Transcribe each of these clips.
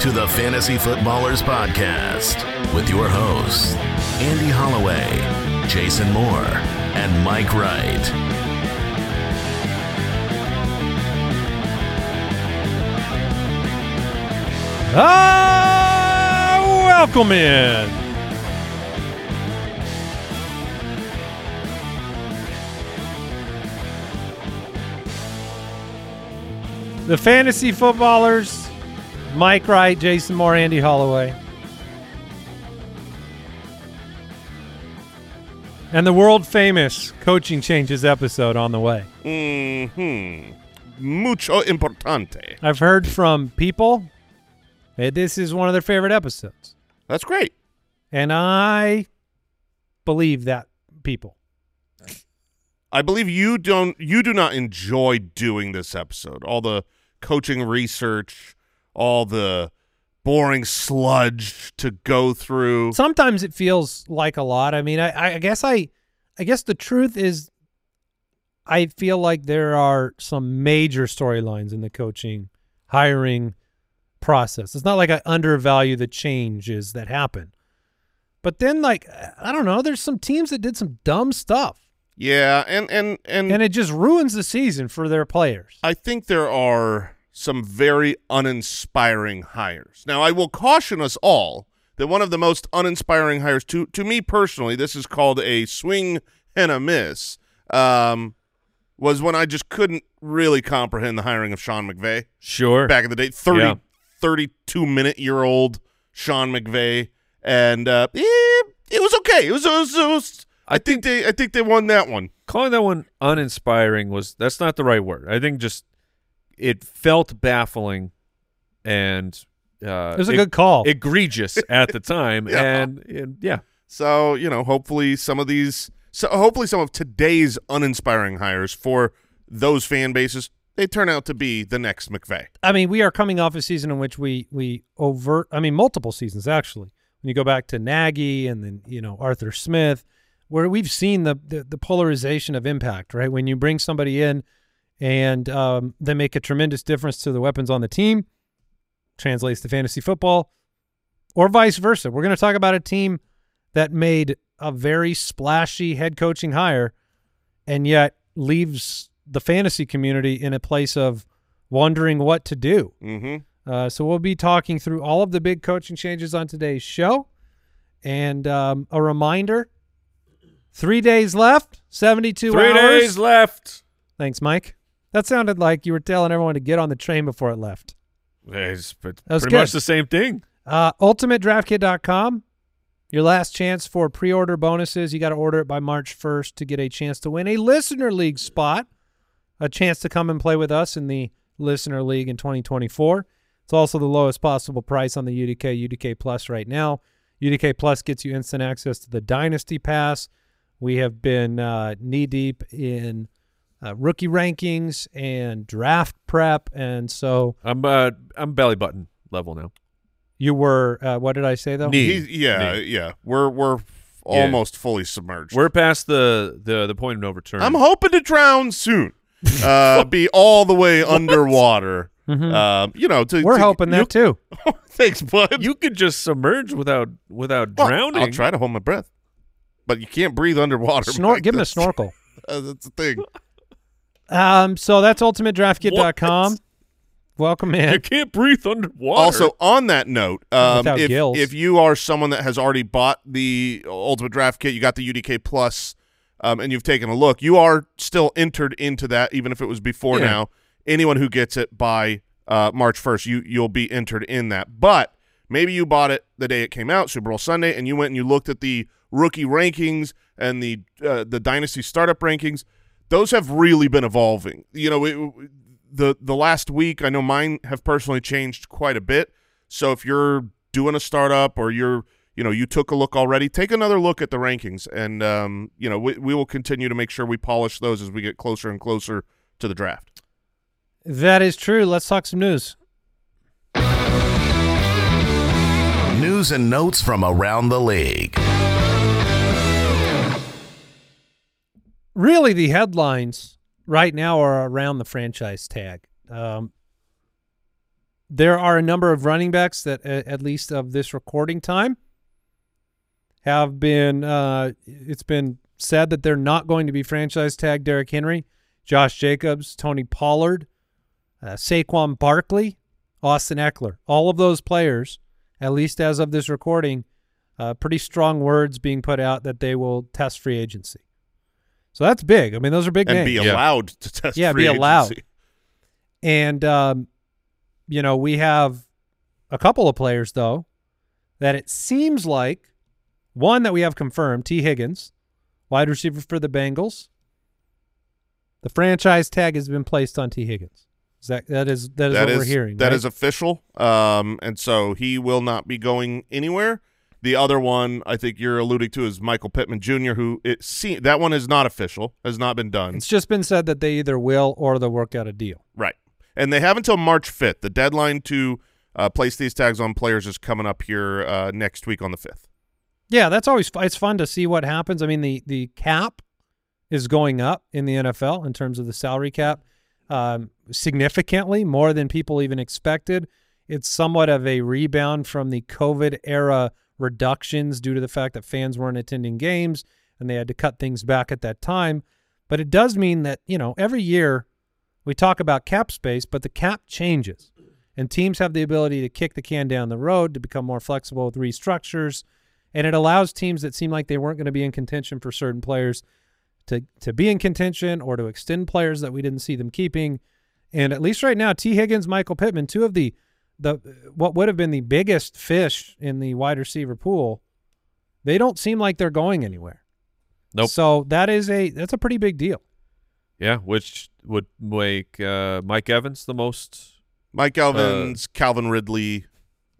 to the Fantasy Footballers Podcast with your hosts, Andy Holloway, Jason Moore, and Mike Wright. Ah, welcome in. The fantasy footballers, Mike Wright, Jason Moore, Andy Holloway. And the world famous coaching changes episode on the way. Hmm. Mucho importante. I've heard from people that this is one of their favorite episodes. That's great. And I believe that people. I believe you don't. You do not enjoy doing this episode. All the coaching research, all the boring sludge to go through. Sometimes it feels like a lot. I mean, I, I guess I, I guess the truth is, I feel like there are some major storylines in the coaching hiring process. It's not like I undervalue the changes that happen, but then like I don't know, there's some teams that did some dumb stuff, Yeah, and and and, and it just ruins the season for their players. I think there are some very uninspiring hires. Now, I will caution us all that one of the most uninspiring hires to to me personally, this is called a swing and a miss. Um, was when I just couldn't really comprehend the hiring of Sean McVay Sure. back in the day. 30, Yeah. 32 minute year old Sean McVay, and uh, eh, it was okay. It was. It was, it was I think they. I think they won that one. Calling that one uninspiring was that's not the right word. I think just it felt baffling and uh, It was a eg- good call. egregious at the time, Yeah. and, and yeah, So you know, hopefully some of these, so hopefully some of today's uninspiring hires for those fan bases, they turn out to be the next McVay. I mean, we are coming off a season in which we we overt. I mean, multiple seasons actually. When you go back to Nagy and then you know Arthur Smith, where we've seen the the, the polarization of impact. Right when you bring somebody in and um, they make a tremendous difference to the weapons on the team, translates to fantasy football, or vice versa. We're going to talk about a team that made a very splashy head coaching hire, and yet leaves the fantasy community in a place of wondering what to do. Mm-hmm. Uh, so we'll be talking through all of the big coaching changes on today's show. And um, a reminder, three days left, 72 three hours. days left. Thanks, Mike. That sounded like you were telling everyone to get on the train before it left. It's p- That was pretty much the same thing. Uh, UltimateDraftKit.com. Your last chance for pre-order bonuses. You got to order it by March 1st to get a chance to win a listener league spot, a chance to come and play with us in the listener league in 2024. It's also the lowest possible price on the UDK UDK Plus right now. UDK Plus gets you instant access to the Dynasty Pass. We have been uh, knee deep in uh, rookie rankings and draft prep, and so I'm uh, I'm belly button level now. you were. Uh, what did I say though? Knee. He, yeah, Knee. yeah. We're we're f- Yeah. almost fully submerged. We're past the the the point of no return. I'm hoping to drown soon. uh, be all the way underwater. Mhm. Uh, you know, to, We're to- hoping that too. Thanks, bud. you could just submerge without without Well, drowning. I'll try to hold my breath, but you can't breathe underwater. Snor- Mike. give him a snorkel. uh, that's the thing. Um, so that's ultimatedraftkit.com. What? Welcome You in. can't breathe underwater. Also, on that note, um, if, gills. if you are someone that has already bought the Ultimate Draft Kit, you got the UDK Plus, um, and you've taken a look, you are still entered into that, even if it was before Yeah. now. Anyone who gets it by uh, March 1st, you, you'll be entered in that. But maybe you bought it the day it came out, Super Bowl Sunday, and you went and you looked at the rookie rankings and the uh, the dynasty startup rankings. Those have really been evolving. You know, it, the the last week, I know mine have personally changed quite a bit. So if you're doing a startup or you're you know you took a look already, take another look at the rankings, and um, you know we, we will continue to make sure we polish those as we get closer and closer to the draft. That is true. Let's talk some news. News and notes from around the league. Really, the headlines right now are around the franchise tag. Um, there are a number of running backs that, at least of this recording time, have been. Uh, it's been said that they're not going to be franchise tag Derrick Henry, Josh Jacobs, Tony Pollard, uh, Saquon Barkley, Austin Ekeler. All of those players, at least as of this recording, uh, pretty strong words being put out that they will test free agency. So that's big. I mean, those are big and names. be Yeah. allowed to test. Yeah, be allowed. agency. And um, you know, we have a couple of players though that it seems like one that we have confirmed, Tee Higgins, wide receiver for the Bengals. The franchise tag has been placed on Tee Higgins. Is that that is that is That what is we're hearing? That right? is official. Um, and so he will not be going anywhere. The other one I think you're alluding to is Michael Pittman Jr., who it see that one is not official, has not been done. It's just been said that they either will or they'll work out a deal. Right. And they have until March 5th. The deadline to uh, place these tags on players is coming up here uh, next week on the 5th. Yeah, that's always it's fun to see what happens. I mean, the the cap is going up in the NFL in terms of the salary cap um, significantly more than people even expected. It's somewhat of a rebound from the COVID era reductions due to the fact that fans weren't attending games and they had to cut things back at that time. But it does mean that you know every year we talk about cap space, but the cap changes, and teams have the ability to kick the can down the road to become more flexible with restructures and it allows teams that seem like they weren't going to be in contention for certain players to to be in contention or to extend players that we didn't see them keeping. And at least right now, Tee Higgins, Michael Pittman, two of the the what would have been the biggest fish in the wide receiver pool, they don't seem like they're going anywhere. Nope. So that is a that's a pretty big deal. Yeah, which would make uh, Mike Evans the most. Mike Evans, Calvin Ridley.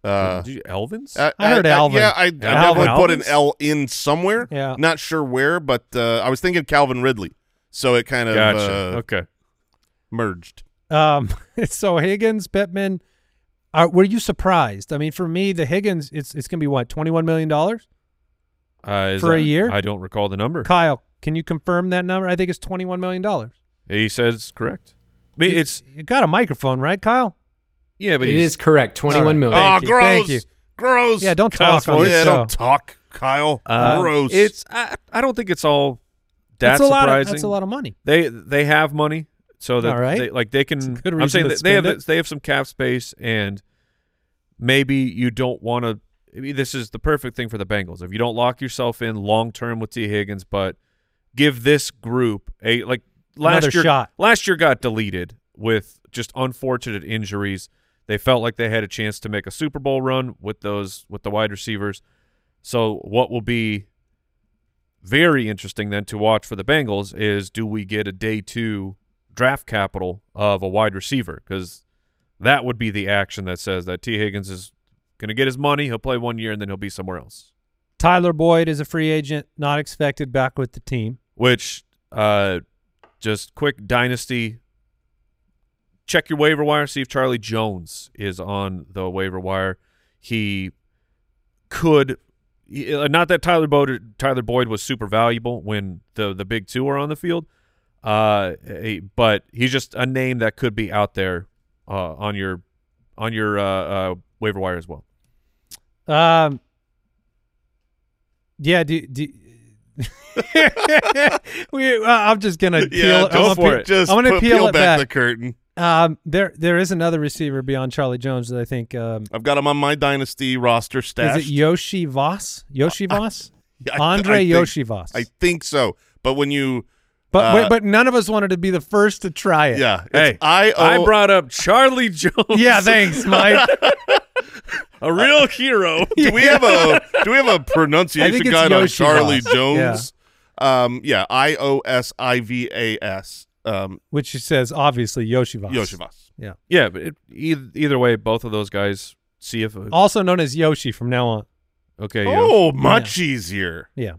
Uh, you, Elvins? uh, I heard Alvin. Yeah, I, I Alvin definitely put an L in somewhere. Yeah. Not sure where, but uh, I was thinking Calvin Ridley. So it kind of gotcha. uh, okay. merged. Um, so Higgins, Pittman, are, were you surprised? I mean, for me, the Higgins, it's it's gonna be what twenty one million dollars. Uh, is For a year? I don't recall the number. Kyle, can you confirm that number? I think it's twenty one million dollars. He says correct. I mean, it's you got a microphone, right, Kyle? yeah, but It he's, is correct. Twenty-one million. Oh, Thank you, gross. thank you. Gross. Yeah, don't Kyle's talk on this yeah, show. don't talk, Kyle. uh, gross. It's I, I don't think it's all that that's a lot. Of, surprising. that's a lot of money. They they have money, so that All right. they, like they can. I'm saying that they have it. they have some cap space, and maybe you don't want to. I mean, this is the perfect thing for the Bengals. If you don't lock yourself in long term with Tee Higgins, but give this group a like last Another year. shot. Last year got deleted with just unfortunate injuries. They felt like they had a chance to make a Super Bowl run with those with the wide receivers. So what will be very interesting then to watch for the Bengals is do we get a day two draft capital of a wide receiver? Because that would be the action that says that Tee Higgins is going to get his money, he'll play one year, and then he'll be somewhere else. Tyler Boyd is a free agent, not expected back with the team. Which, uh, just quick dynasty. Check your waiver wire. See if Charlie Jones is on the waiver wire. He could, uh, not that Tyler Boyd, Tyler Boyd was super valuable when the the big two are on the field, uh, but he's just a name that could be out there uh, on your on your uh, uh, waiver wire as well. Um. Yeah. Do, do we? Uh, I'm just gonna peel. yeah, I'm just, gonna for peel- it. Just I'm gonna put- peel, it back, back. the curtain. Um, there there is another receiver beyond Charlie Jones that I think um, I've got him on my dynasty roster stashed. is it Yoshi Voss? Yoshi Voss? I- I Andre think- Yoshi Voss. I think so. But when you, but uh, but- but none of us wanted to be the first to try it. yeah, Hey, it's I I O. brought up Charlie Jones. Yeah. Thanks, Mike. a real hero. do we have a do we have a I pronunciation think it's guide on Charlie Voss. Jones? Um, yeah, I O S I V A S. Um, Which says obviously Yoshi Voss. Yoshi Voss. Yeah. Yeah, but it, either, either way, both of those guys see if Also known as Yoshi from now on. okay. yeah. Oh, much easier. Yeah.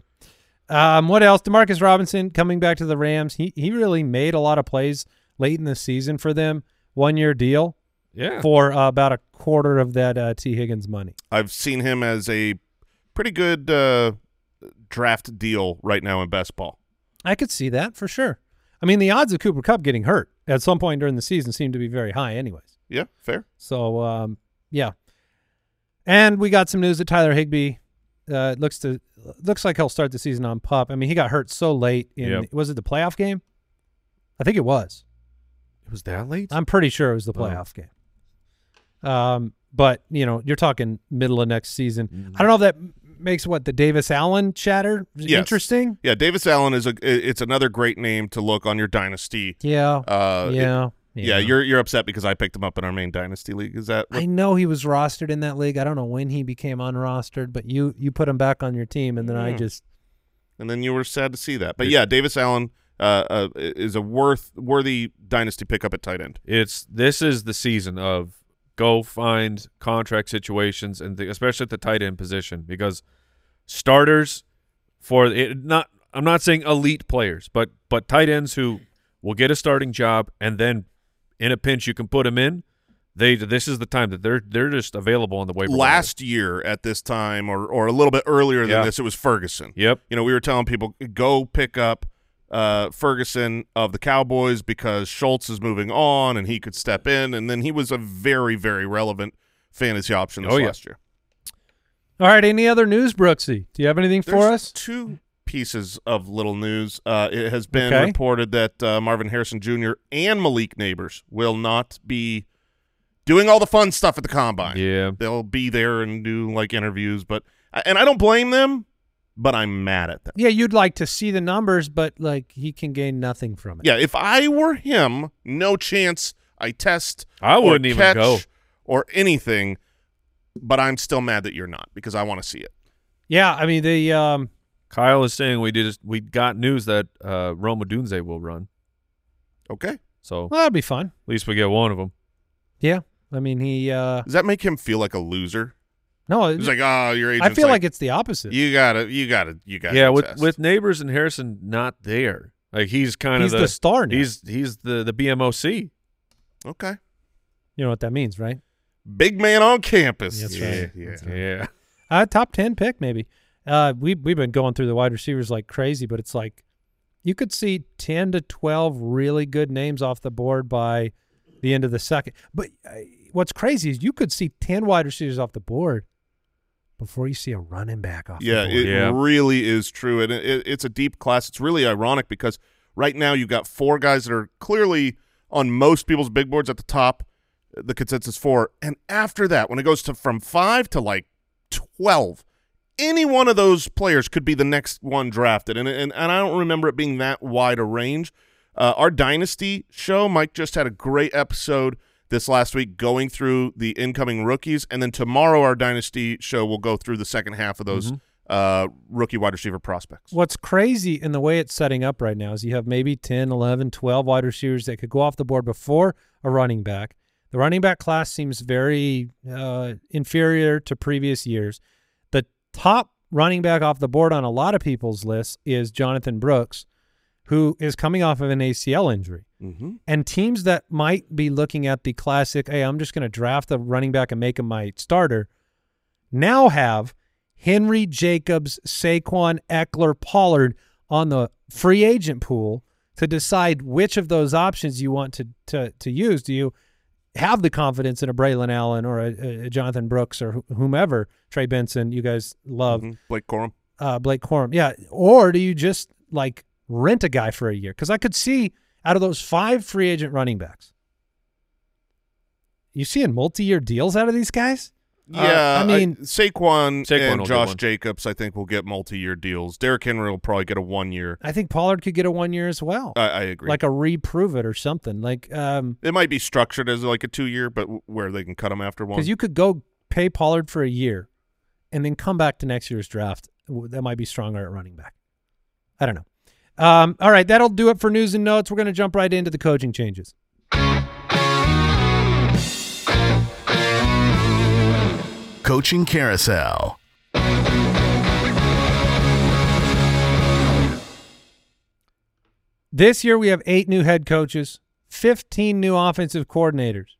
Um, what else? Demarcus Robinson coming back to the Rams. He he really made a lot of plays late in the season for them. One year deal yeah. for uh, about a quarter of that uh, Tee Higgins money. I've seen him as a pretty good uh, draft deal right now in best ball. I could see that for sure. I mean, the odds of Cooper Kupp getting hurt at some point during the season seem to be very high, anyways. Yeah, fair. So um, yeah, and we got some news that Tyler Higbee uh, it looks to looks like he'll start the season on pup. I mean, he got hurt so late in Yep. was it the playoff game? I think it was. It was that late? I'm pretty sure it was the Oh. playoff game. Um, but you know, you're talking middle of next season. Mm-hmm. I don't know if that makes what the Davis Allen chatter Yes. interesting. Yeah, Davis Allen is a it's another great name to look on your dynasty. Yeah, Uh, it- yeah, yeah, you're you're upset because I picked him up in our main dynasty league. Is that what, I know he was rostered in that league. I don't know when he became unrostered, but you you put him back on your team, and then I Hmm. just and then you were sad to see that. But yeah, Davis Allen uh, uh, is a worth worthy dynasty pickup at tight end. It's this is the season of go find contract situations and the, especially at the tight end position because starters for it not I'm not saying elite players, but but tight ends who will get a starting job and then in a pinch you can put them in. They this is the time that they're they're just available on the waiver. wire. Last year at this time, or or a little bit earlier than Yeah. this, it was Ferguson. Yep. You know, we were telling people go pick up uh, Ferguson of the Cowboys because Schultz is moving on and he could step in, and then he was a very very relevant fantasy option this Oh, yeah. last year. all right. Any other news, Brooksy? Do you have anything for us? Two pieces of little news. Uh, it has been Okay. reported that uh, Marvin Harrison Jr. and Malik Nabers will not be doing all the fun stuff at the combine. Yeah. They'll be there and do like interviews, but and I don't blame them, but I'm mad at them. Yeah, you'd like to see the numbers, but like he can gain nothing from it. Yeah, if I were him, no chance I test I wouldn't even go. or anything, but I'm still mad that you're not because I want to see it. Yeah, I mean the um Kyle is saying we did we got news that uh Rome Odunze will run. Okay. So well, that'd be fun. at least we get one of them. Yeah. I mean he uh Does that make him feel like a loser? no, He's like, oh, your agent's I feel like, it's the opposite. you gotta, you gotta, you gotta. Yeah, with test. with Nabers and Harrison not there. Like he's kind He's of the, star now. He's he's the the BMOC. okay, you know what that means, right? big man on campus. That's yeah, right. Yeah, That's Yeah. Uh top 10 pick maybe. Uh we we've been going through the wide receivers like crazy, but it's like you could see 10 to 12 really good names off the board by the end of the second. But uh, what's crazy is you could see 10 wide receivers off the board before you see a running back off Yeah, the board. it Yeah. really is true, and it, it, it's a deep class. It's really ironic because right now you've got four guys that are clearly on most people's big boards at the top, the consensus four, and after that, when it goes to from five to like twelve, any one of those players could be the next one drafted, and and, and I don't remember it being that wide a range. Uh, our dynasty show, Mike just had a great episode this last week going through the incoming rookies, and then tomorrow our dynasty show will go through the second half of those uh, rookie wide receiver prospects. What's crazy in the way it's setting up right now is you have maybe 10, 11, 12 wide receivers that could go off the board before a running back. The running back class seems very uh, inferior to previous years. Top running back off the board on a lot of people's lists is Jonathan Brooks, who is coming off of an ACL injury. Mm-hmm. And teams that might be looking at the classic, hey, I'm just going to draft the running back and make him my starter, now have Henry Jacobs, Saquon, Ekeler, Pollard on the free agent pool to decide which of those options you want to to to use. Do you have the confidence in a Braylon Allen or a, a Jonathan Brooks or whomever, Trey Benson, you guys love, Mhm. Blake Corum. uh, Blake Corum. Yeah. Or do you just like rent a guy for a year? Because I could see out of those five free agent running backs, you seeing multi-year deals out of these guys? Uh, Yeah, I mean- Saquon, Saquon and Josh. Jacobs, I think will get multi-year deals. Derrick Henry will probably get a one-year. I think Pollard could get a one year as well, I, I agree. like a reprove it or something. Like, um, it might be structured as like a two-year, but where they can cut him after one. because you could go pay Pollard for a year, and then come back to next year's draft. That might be stronger at running back. I don't know. Um, all right, that'll do it for news and notes. We're going to jump right into the coaching changes. Coaching Carousel. This year we have eight new head coaches, 15 new offensive coordinators.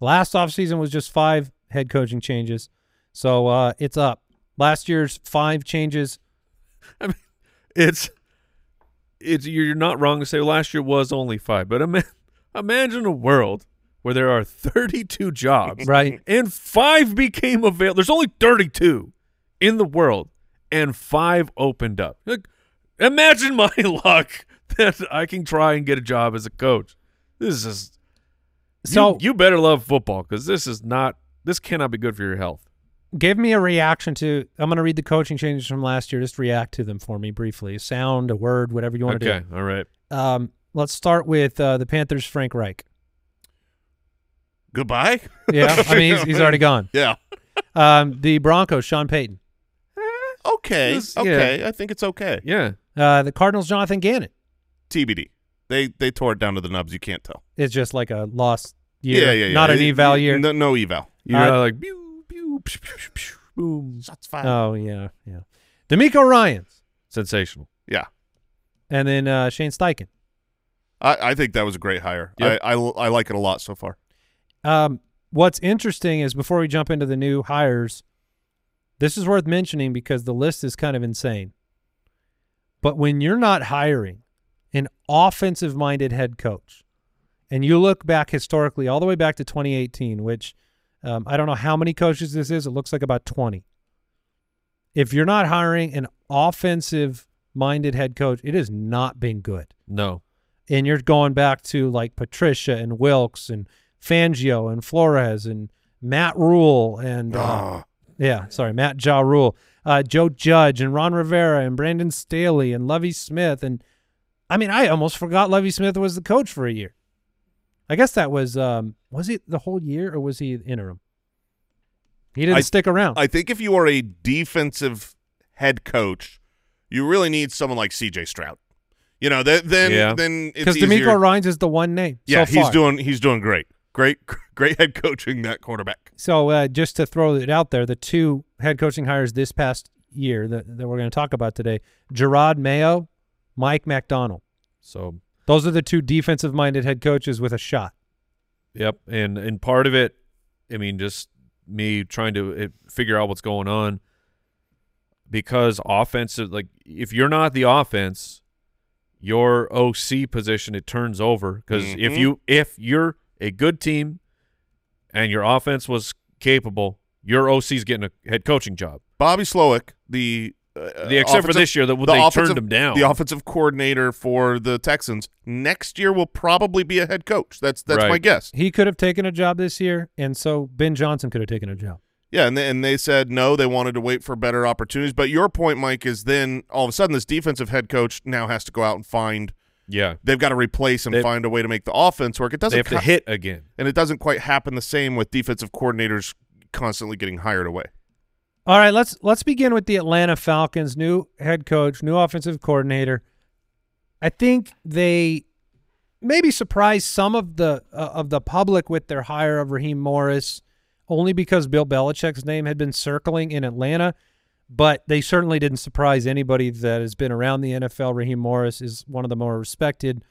Last offseason was just five head coaching changes. So uh, it's up. Last year's five changes. I mean, It's it's you're not wrong to say last year was only five, but ima- imagine a world where there are 32 jobs, Right. and five became available. There's only 32 in the world, and five opened up. Like, imagine my luck that I can try and get a job as a coach. This is So you, you better love football because this is not this cannot be good for your health. give me a reaction to. I'm going to read the coaching changes from last year. Just react to them for me briefly. A sound, a word, whatever you want to do. Okay, all right. Um, let's start with uh, the Panthers. Frank Reich. Goodbye. Yeah, I mean he's, he's already gone. Yeah. Um, the Broncos. Sean Payton. Okay. This- okay. I think it's okay. Yeah, Uh, the Cardinals. Jonathan Gannon. TBD. They they tore it down to the nubs. You can't tell. It's just like a lost year. Yeah, yeah, yeah. Not an It- eval it- year. No, no eval. you're Uh, not like pew, pew, pew, pew, pew, pew, boom. Shots fired. Oh yeah, yeah. DeMeco Ryans, Sensational. Yeah. and then uh, Shane Steichen. I, I think that was a great hire. Yep. I, I I like it a lot so far. Um, what's interesting is before we jump into the new hires, this is worth mentioning because the list is kind of insane. But when you're not hiring an offensive minded head coach, and you look back historically all the way back to 2018, which um, I don't know how many coaches this is, it looks like about 20. If you're not hiring an offensive minded head coach, it has not been good No. and you're going back to like Patricia and Wilks and Fangio and Flores and Matt Rhule and uh, Ah. yeah, sorry, Matt Ja Rule, uh, Joe Judge and Ron Rivera and Brandon Staley and Lovie Smith and I mean, I almost forgot Lovie Smith was the coach for a year. I guess that was um, was he the whole year or was he interim? He didn't I- stick around. I think if you are a defensive head coach, you really need someone like C.J. Stroud. You know, th- then Yeah. then it's because easier. DeMeco Ryans is the one name. yeah, so he's doing he's doing great. Great great head coaching that quarterback. So uh, just to throw it out there, the two head coaching hires this past year that, that we're going to talk about today, Jerod Mayo, Mike Macdonald. So Those are the two defensive-minded head coaches with a shot. Yep, and and part of it, I mean, just me trying to uh, figure out what's going on because offensive, like if you're not the offense, your OC position it turns over because if Mhm. you if you're a good team and your offense was capable, your OC's getting a head coaching job. Bobby Slowik, the uh, The, except for this year that the they turned him down. The offensive coordinator for the Texans next year will probably be a head coach. That's that's my guess. He could have taken a job this year, and so Ben Johnson could have taken a job. Yeah, and they, and they said no, they wanted to wait for better opportunities. But your point, Mike, is then all of a sudden this defensive head coach now has to go out and find. Yeah, They've got to replace and They- find a way to make the offense work. It doesn't they have to hit again. and it doesn't quite happen the same with defensive coordinators constantly getting hired away. All right, let's let's begin with the Atlanta Falcons' new head coach, new offensive coordinator. I think they maybe surprised some of the uh, of the public with their hire of Raheem Morris, only because Bill Belichick's name had been circling in Atlanta. But they certainly didn't surprise anybody that has been around the NFL. Raheem Morris is one of the more respected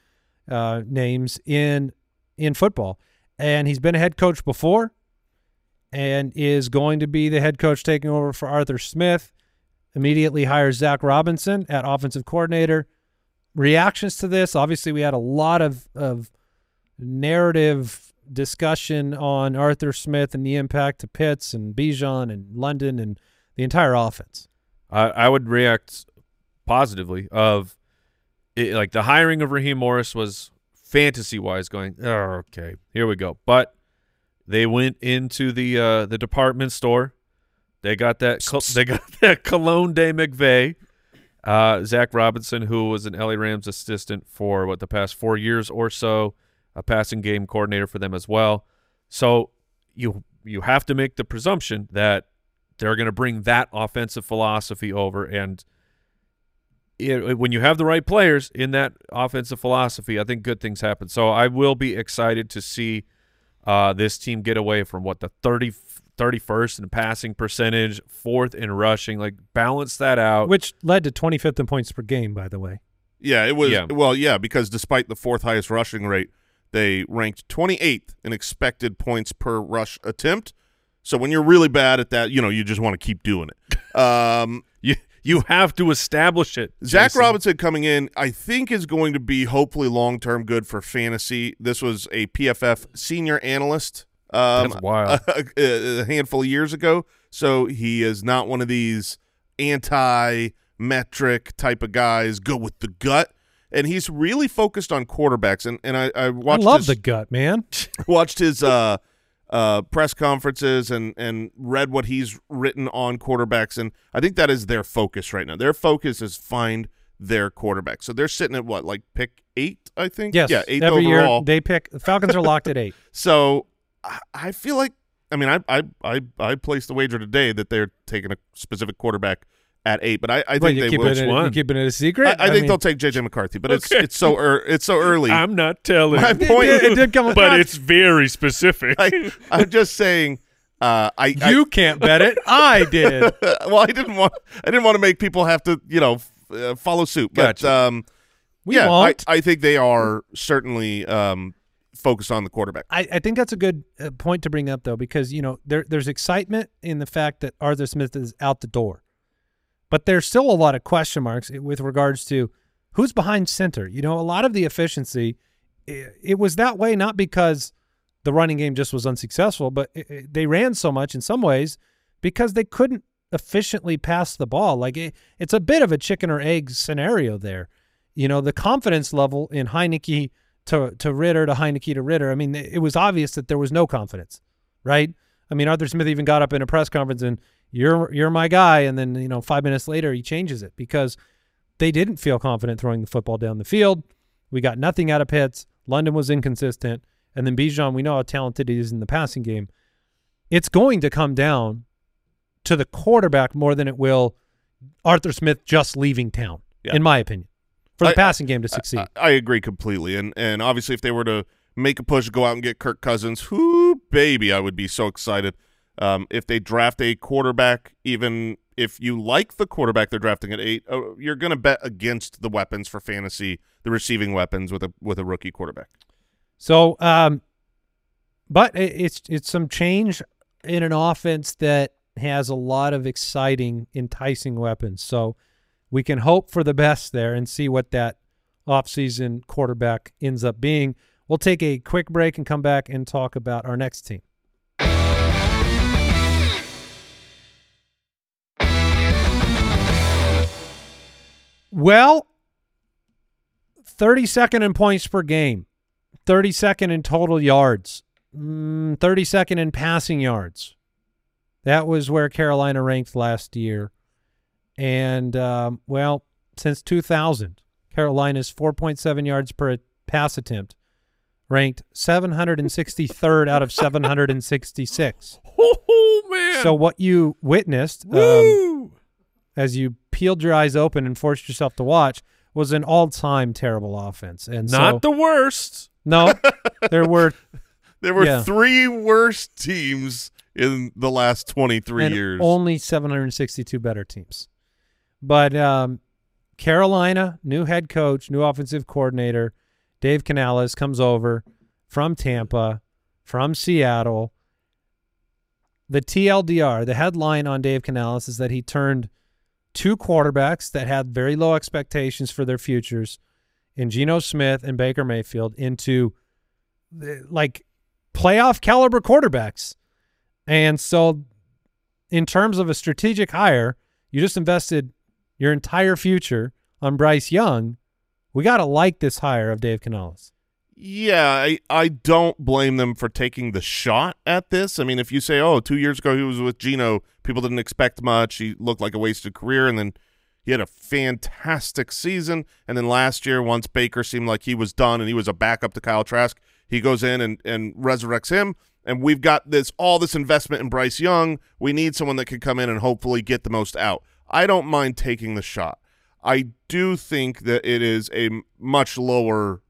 uh, names in in football, and he's been a head coach before and is going to be the head coach taking over for Arthur Smith. Immediately hires Zach Robinson at offensive coordinator. Reactions to this, obviously, we had a lot of of narrative discussion on Arthur Smith and the impact to Pitts and Bijan and London and the entire offense. I, I would react positively of it, like the hiring of Raheem Morris was fantasy wise going oh, okay here we go. But they went into the uh, the department store. They got that they got that cologne de McVay uh, Zach Robinson who was an LA Rams assistant for what the past four years or so a passing game coordinator for them as well. So you you have to make the presumption that they're going to bring that offensive philosophy over and it, when you have the right players in that offensive philosophy i think good things happen so i will be excited to see uh, this team get away from what the 30 31st in passing percentage fourth in rushing like balance that out Which led to 25th in points per game, by the way. Yeah, it was Yeah. well, yeah, because despite the fourth highest rushing rate, they ranked 28th in expected points per rush attempt. So when you're really bad at that, you know, you just want to keep doing it. Um, you You have to establish it. Zach Jason. Robinson coming in, I think, is going to be hopefully long term good for fantasy. This was a PFF senior analyst um, That's wild. a, a handful of years ago. So he is not one of these anti metric type of guys, go with the gut. And he's really focused on quarterbacks. And, and I, I I watched love his, the gut, man. watched his uh, uh, press conferences and and read what he's written on quarterbacks, and I think that is their focus right now. Their focus is find their quarterback. So they're sitting at what, like pick eight, I think. Yes. yeah, eighth Every overall. year they pick. The Falcons are locked at eight. so I, I feel like, I mean, I I I I placed the wager today that they're taking a specific quarterback at eight, but I, I Wait, think you they keep will. it, in, you one? keeping it a secret? I, I think mean, they'll take JJ McCarthy, but it's Okay. it's so er, it's so early. I'm not telling. My it, point, did- it did come but across. it's very specific. I, I'm just saying. Uh, I, I you can't bet it. I did. well, I didn't want I didn't want to make people have to you know f- uh, follow suit, but Gotcha. um, We yeah. I, I think they are certainly um, focused on the quarterback. I, I think that's a good uh, point to bring up though, because you know there there's excitement in the fact that Arthur Smith is out the door, but there's still a lot of question marks with regards to who's behind center. You know, a lot of the efficiency, i it was that way not because the running game just was unsuccessful, but it, it- they ran so much in some ways because they couldn't efficiently pass the ball. Like it, it's a bit of a chicken or egg scenario there. You know, the confidence level in Heinicke to to Ridder to Heinicke to Ridder. I mean, it was obvious that there was no confidence, right? I mean, Arthur Smith even got up in a press conference and you're you're my guy, and then you know five minutes later he changes it because they didn't feel confident throwing the football down the field. We got nothing out of Pitts. London was inconsistent, and then Bijan, we know how talented he is in the passing game. It's going to come down to the quarterback more than it will Arthur Smith just leaving town, Yeah. in my opinion, for the I- passing game to succeed. I, I agree completely, and and obviously if they were to make a push, go out and get Kirk Cousins, whoo baby, I would be so excited. Um, if they draft a quarterback, even if you like the quarterback they're drafting at eight, uh, you're going to bet against the weapons for fantasy, the receiving weapons with a with a rookie quarterback. So, um, but it's it's some change in an offense that has a lot of exciting, enticing weapons. So we can hope for the best there and see what that offseason quarterback ends up being. We'll take a quick break and come back and talk about our next team. Well, 32nd in points per game, 32nd in total yards, mm, 32nd in passing yards. That was where Carolina ranked last year. And, um, well, since 2000, Carolina's 4.7 yards per pass attempt, ranked 763rd out of 766. oh man! So what you witnessed um, as you peeled your eyes open and forced yourself to watch was an all-time terrible offense. And not so, the worst. no, there were There were Yeah. three worst teams in the last 23 and years. only 762 better teams. But um, Carolina, new head coach, new offensive coordinator, Dave Canales comes over from Tampa, from Seattle. The TLDR, the headline on Dave Canales is that he turned two quarterbacks that had very low expectations for their futures in Geno Smith and Baker Mayfield into like playoff caliber quarterbacks. And so in terms of a strategic hire, you just invested your entire future on Bryce Young. We got to like this hire of Dave Canales. Yeah, I, I don't blame them for taking the shot at this. I mean, if you say, oh, two years ago he was with Geno, people didn't expect much. He looked like a wasted career, and then he had a fantastic season. And then last year, once Baker seemed like he was done and he was a backup to Kyle Trask, he goes in and, and resurrects him. And we've got this all this investment in Bryce Young. We need someone that can come in and hopefully get the most out. I don't mind taking the shot. I do think that it is a much lower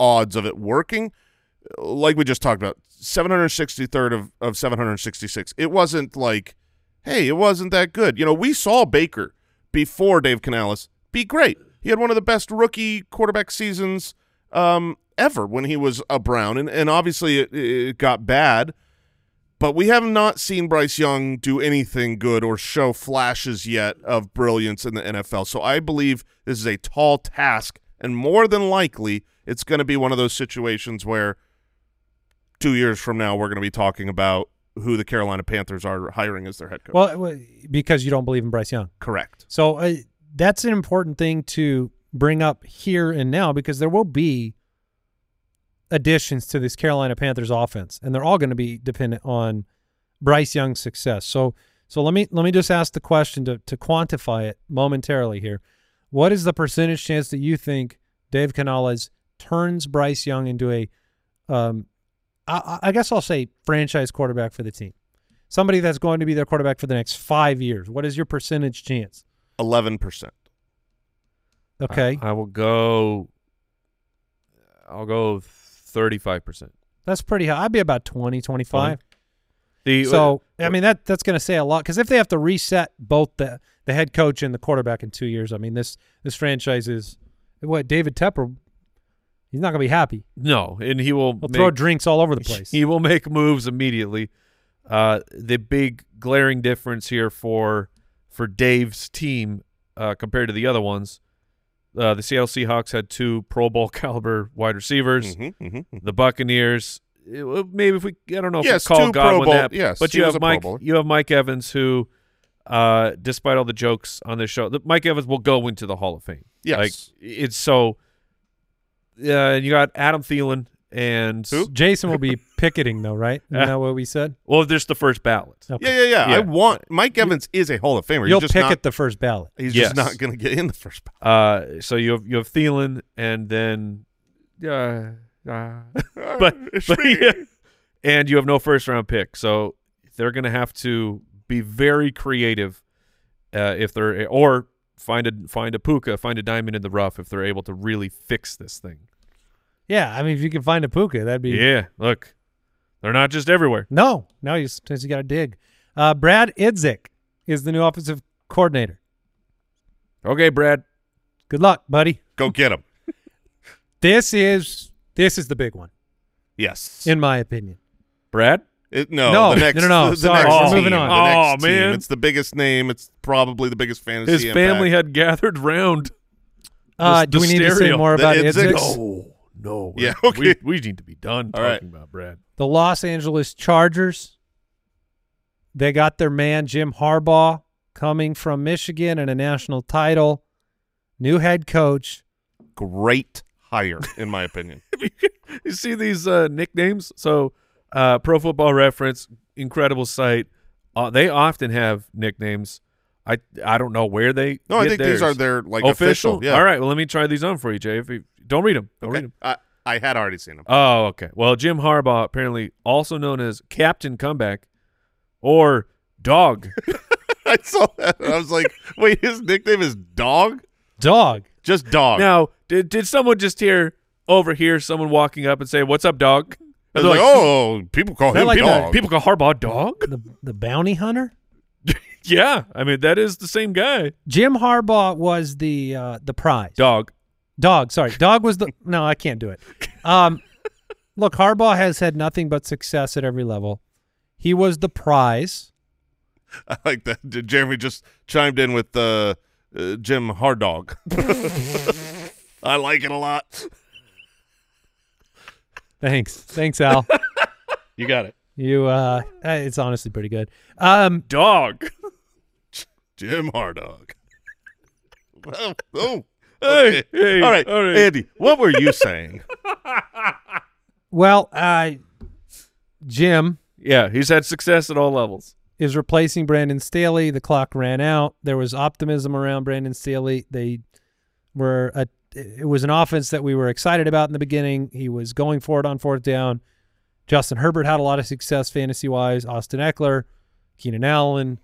odds of it working. Like we just talked about, 763rd of, of 766. It wasn't like, hey, it wasn't that good. You know, we saw Baker before Dave Canales be great. He had one of the best rookie quarterback seasons um, ever when he was a Brown, and, and obviously it, it got bad. but we have not seen Bryce Young do anything good or show flashes yet of brilliance in the NFL. So I believe this is a tall task, and more than likely, it's going to be one of those situations where two years from now we're going to be talking about who the Carolina Panthers are hiring as their head coach. Well, because you don't believe in Bryce Young. Correct. So uh, that's an important thing to bring up here and now because there will be additions to this Carolina Panthers offense, and they're all going to be dependent on Bryce Young's success. So, so let me let me just ask the question to to quantify it momentarily here. What is the percentage chance that you think Dave Canales turns Bryce Young into a, um, I, I guess I'll say franchise quarterback for the team, somebody that's going to be their quarterback for the next five years? What is your percentage chance? Eleven percent. Okay, I, I will go. I'll go thirty-five percent. that's pretty high. I'd be about 20, 25. The So uh, I mean that that's going to say a lot because if they have to reset both the the head coach and the quarterback in two years, I mean this this franchise is what David Tepper. He's not going to be happy. no, and he will He'll make, throw drinks all over the place. He will make moves immediately. Uh, the big glaring difference here for for Dave's team uh, compared to the other ones, uh, the Seattle Seahawks had two Pro Bowl caliber wide receivers. Mm-hmm, mm-hmm. The Buccaneers, it- maybe if we, I don't know if Yes, we call two Pro Godwin Bowl- that, yes, but you have Mike, you have Mike Evans who, uh, despite all the jokes on this show, the, Mike Evans will go into the Hall of Fame. Yes. like it's so. Yeah, you got Adam Thielen and Who? Jason will be picketing though, right? Isn't that what we said? well, there's the first ballot. Okay. Yeah, yeah, yeah, Yeah. I want Mike Evans is a Hall of Famer. You'll he's just picket not, the first ballot. He's Yes. just not going to get in the first. ballot. Uh, so you have you have Thielen and then, uh, uh, but but me. yeah. and you have no first round pick. So they're going to have to be very creative uh, if they're or find a find a puka, find a diamond in the rough if they're able to really fix this thing. Yeah, I mean, if you can find a puka, that'd be Yeah, look, they're not just everywhere. no. No, you sometimes you got to dig. Uh, Brad Idzik is the new offensive coordinator. Okay, Brad. Good luck, buddy. Go get him. This is this is the big one, Yes. in my opinion. Brad. It, no, No, the next, no, no, no, the sorry, next we're team, moving on. the Oh, next team. man. It's the biggest name. It's probably the biggest fantasy. His family impact. had gathered round. Uh, The- do we the need to say more about Idzik. Idzik? No, no. Yeah, we- We, need to be done All talking right. about Brad. The Los Angeles Chargers. They got their man Jim Harbaugh coming from Michigan and a national title. New head coach. great hire, in my opinion. you see these uh, nicknames? So, uh, Pro Football Reference, incredible site. Uh, they often have nicknames. I I don't know where they. No, I get think these are their like official. official. Yeah. All right. Well, let me try these on for you, Jay. If you, don't read them. Don't read them. I, I had already seen them. Oh, okay. Well, Jim Harbaugh, apparently also known as Captain Comeback or Dog. I saw that. I was like, wait, his nickname is Dog? Dog. Just Dog. now, did did someone just hear overhear someone walking up and say, "What's up, Dog"? I They're like, oh, people call him like Dog. People call Harbaugh Dog. The the bounty hunter. Yeah, I mean that is the same guy. Jim Harbaugh was the uh, the prize. Dog. Dog, sorry. Dog was the no, I can't do it. Um look, Harbaugh has had nothing but success at every level. He was the prize. I like that. Jeremy just chimed in with uh, uh, Jim Hardog. I like it a lot. Thanks. Thanks, Al. You got it. you uh eh, it's honestly pretty good. Um Dog. Jim Hardog. oh, oh, Hey, okay. hey, all right, all right. Andy. What were you saying? well, uh Jim Yeah, he's had success at all levels. is replacing Brandon Staley. The clock ran out. There was optimism around Brandon Staley. They were a, it was an offense that we were excited about in the beginning. He was going for it on fourth down. Justin Herbert had a lot of success fantasy wise. Austin Ekeler, Keenan Allen,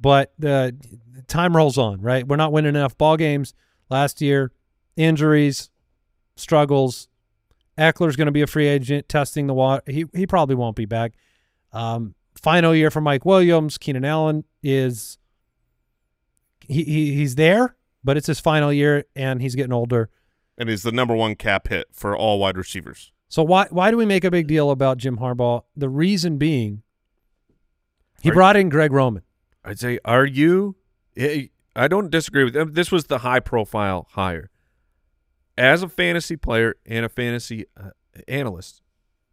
but the time rolls on. Right, we're not winning enough ball games last year. Injuries, struggles. Ekeler's going to be a free agent, testing the water. He he probably won't be back. Um, final year for Mike Williams. Keenan Allen is he, he he's there, but it's his final year and he's getting older. And he's the number one cap hit for all wide receivers. So why why do we make a big deal about Jim Harbaugh? The reason being He Are- brought in Greg Roman. I'd say, are you? I don't disagree with them. This was the high profile hire. As a fantasy player and a fantasy uh, analyst,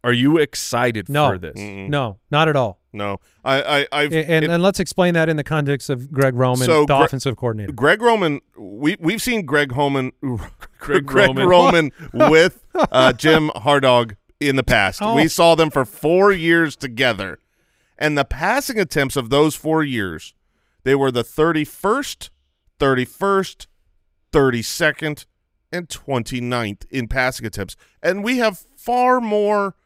are you excited No. for this? Mm-mm. No, not at all. No, I, I, I've And, it- and let's explain that in the context of Greg Roman, So the Gre- offensive coordinator. Greg Roman. We we've seen Greg Homan, Greg Greg Roman. Roman with uh, Jim Harbaugh in the past. Oh. We saw them for four years together, and the passing attempts of those four years, they were the thirty first, thirty first, thirty second, and 29th in passing attempts, and we have far more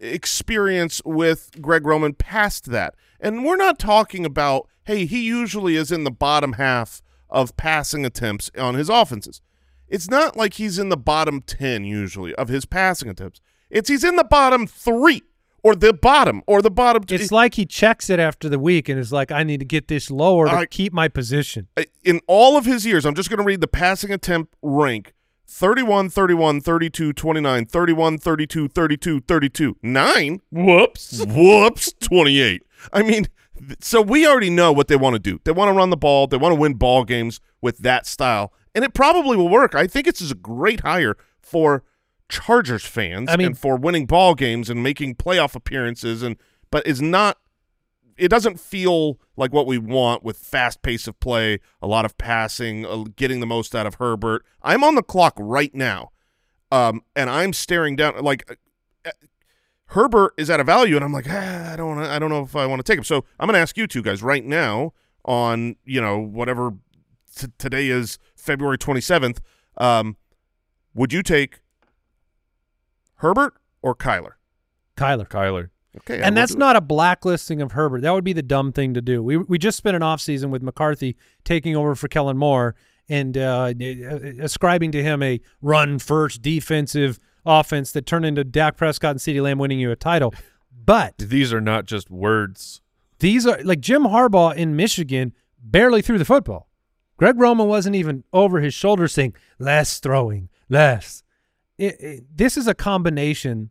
experience with Greg Roman past that. And we're not talking about, hey, he usually is in the bottom half of passing attempts on his offenses. It's not like he's in the bottom 10 usually of his passing attempts. It's he's in the bottom 3 or the bottom or the bottom two. It's like he checks it after the week and is like, I need to get this lower to I- keep my position. in all of his years, I'm just going to read the passing attempt rank 31, 31, 32, 29, 31, 32, 32, 32, 9. Whoops. Whoops, 28. I mean, so we already know what they want to do. They want to run the ball. They want to win ball games with that style, and it probably will work. I think it's a great hire for Chargers fans I mean- and for winning ball games and making playoff appearances and but is not it doesn't feel like what we want with fast pace of play, a lot of passing, uh, getting the most out of Herbert. I'm on the clock right now, um, and I'm staring down like uh, Herbert is at a value, and I'm like, ah, I don't, wanna, I don't know if I want to take him. So I'm going to ask you two guys right now on you know whatever t- today is February 27th. Um, would you take Herbert or Kyler? Kyler. Kyler. Okay, and that's not a blacklisting of Herbert. That would be the dumb thing to do. We we just spent an offseason with McCarthy taking over for Kellen Moore and uh, ascribing to him a run first defensive offense that turned into Dak Prescott and CeeDee Lamb winning you a title. But These are not just words. these are like Jim Harbaugh in Michigan barely threw the football. Greg Roman wasn't even over his shoulder saying less throwing, less. It, it, this is a combination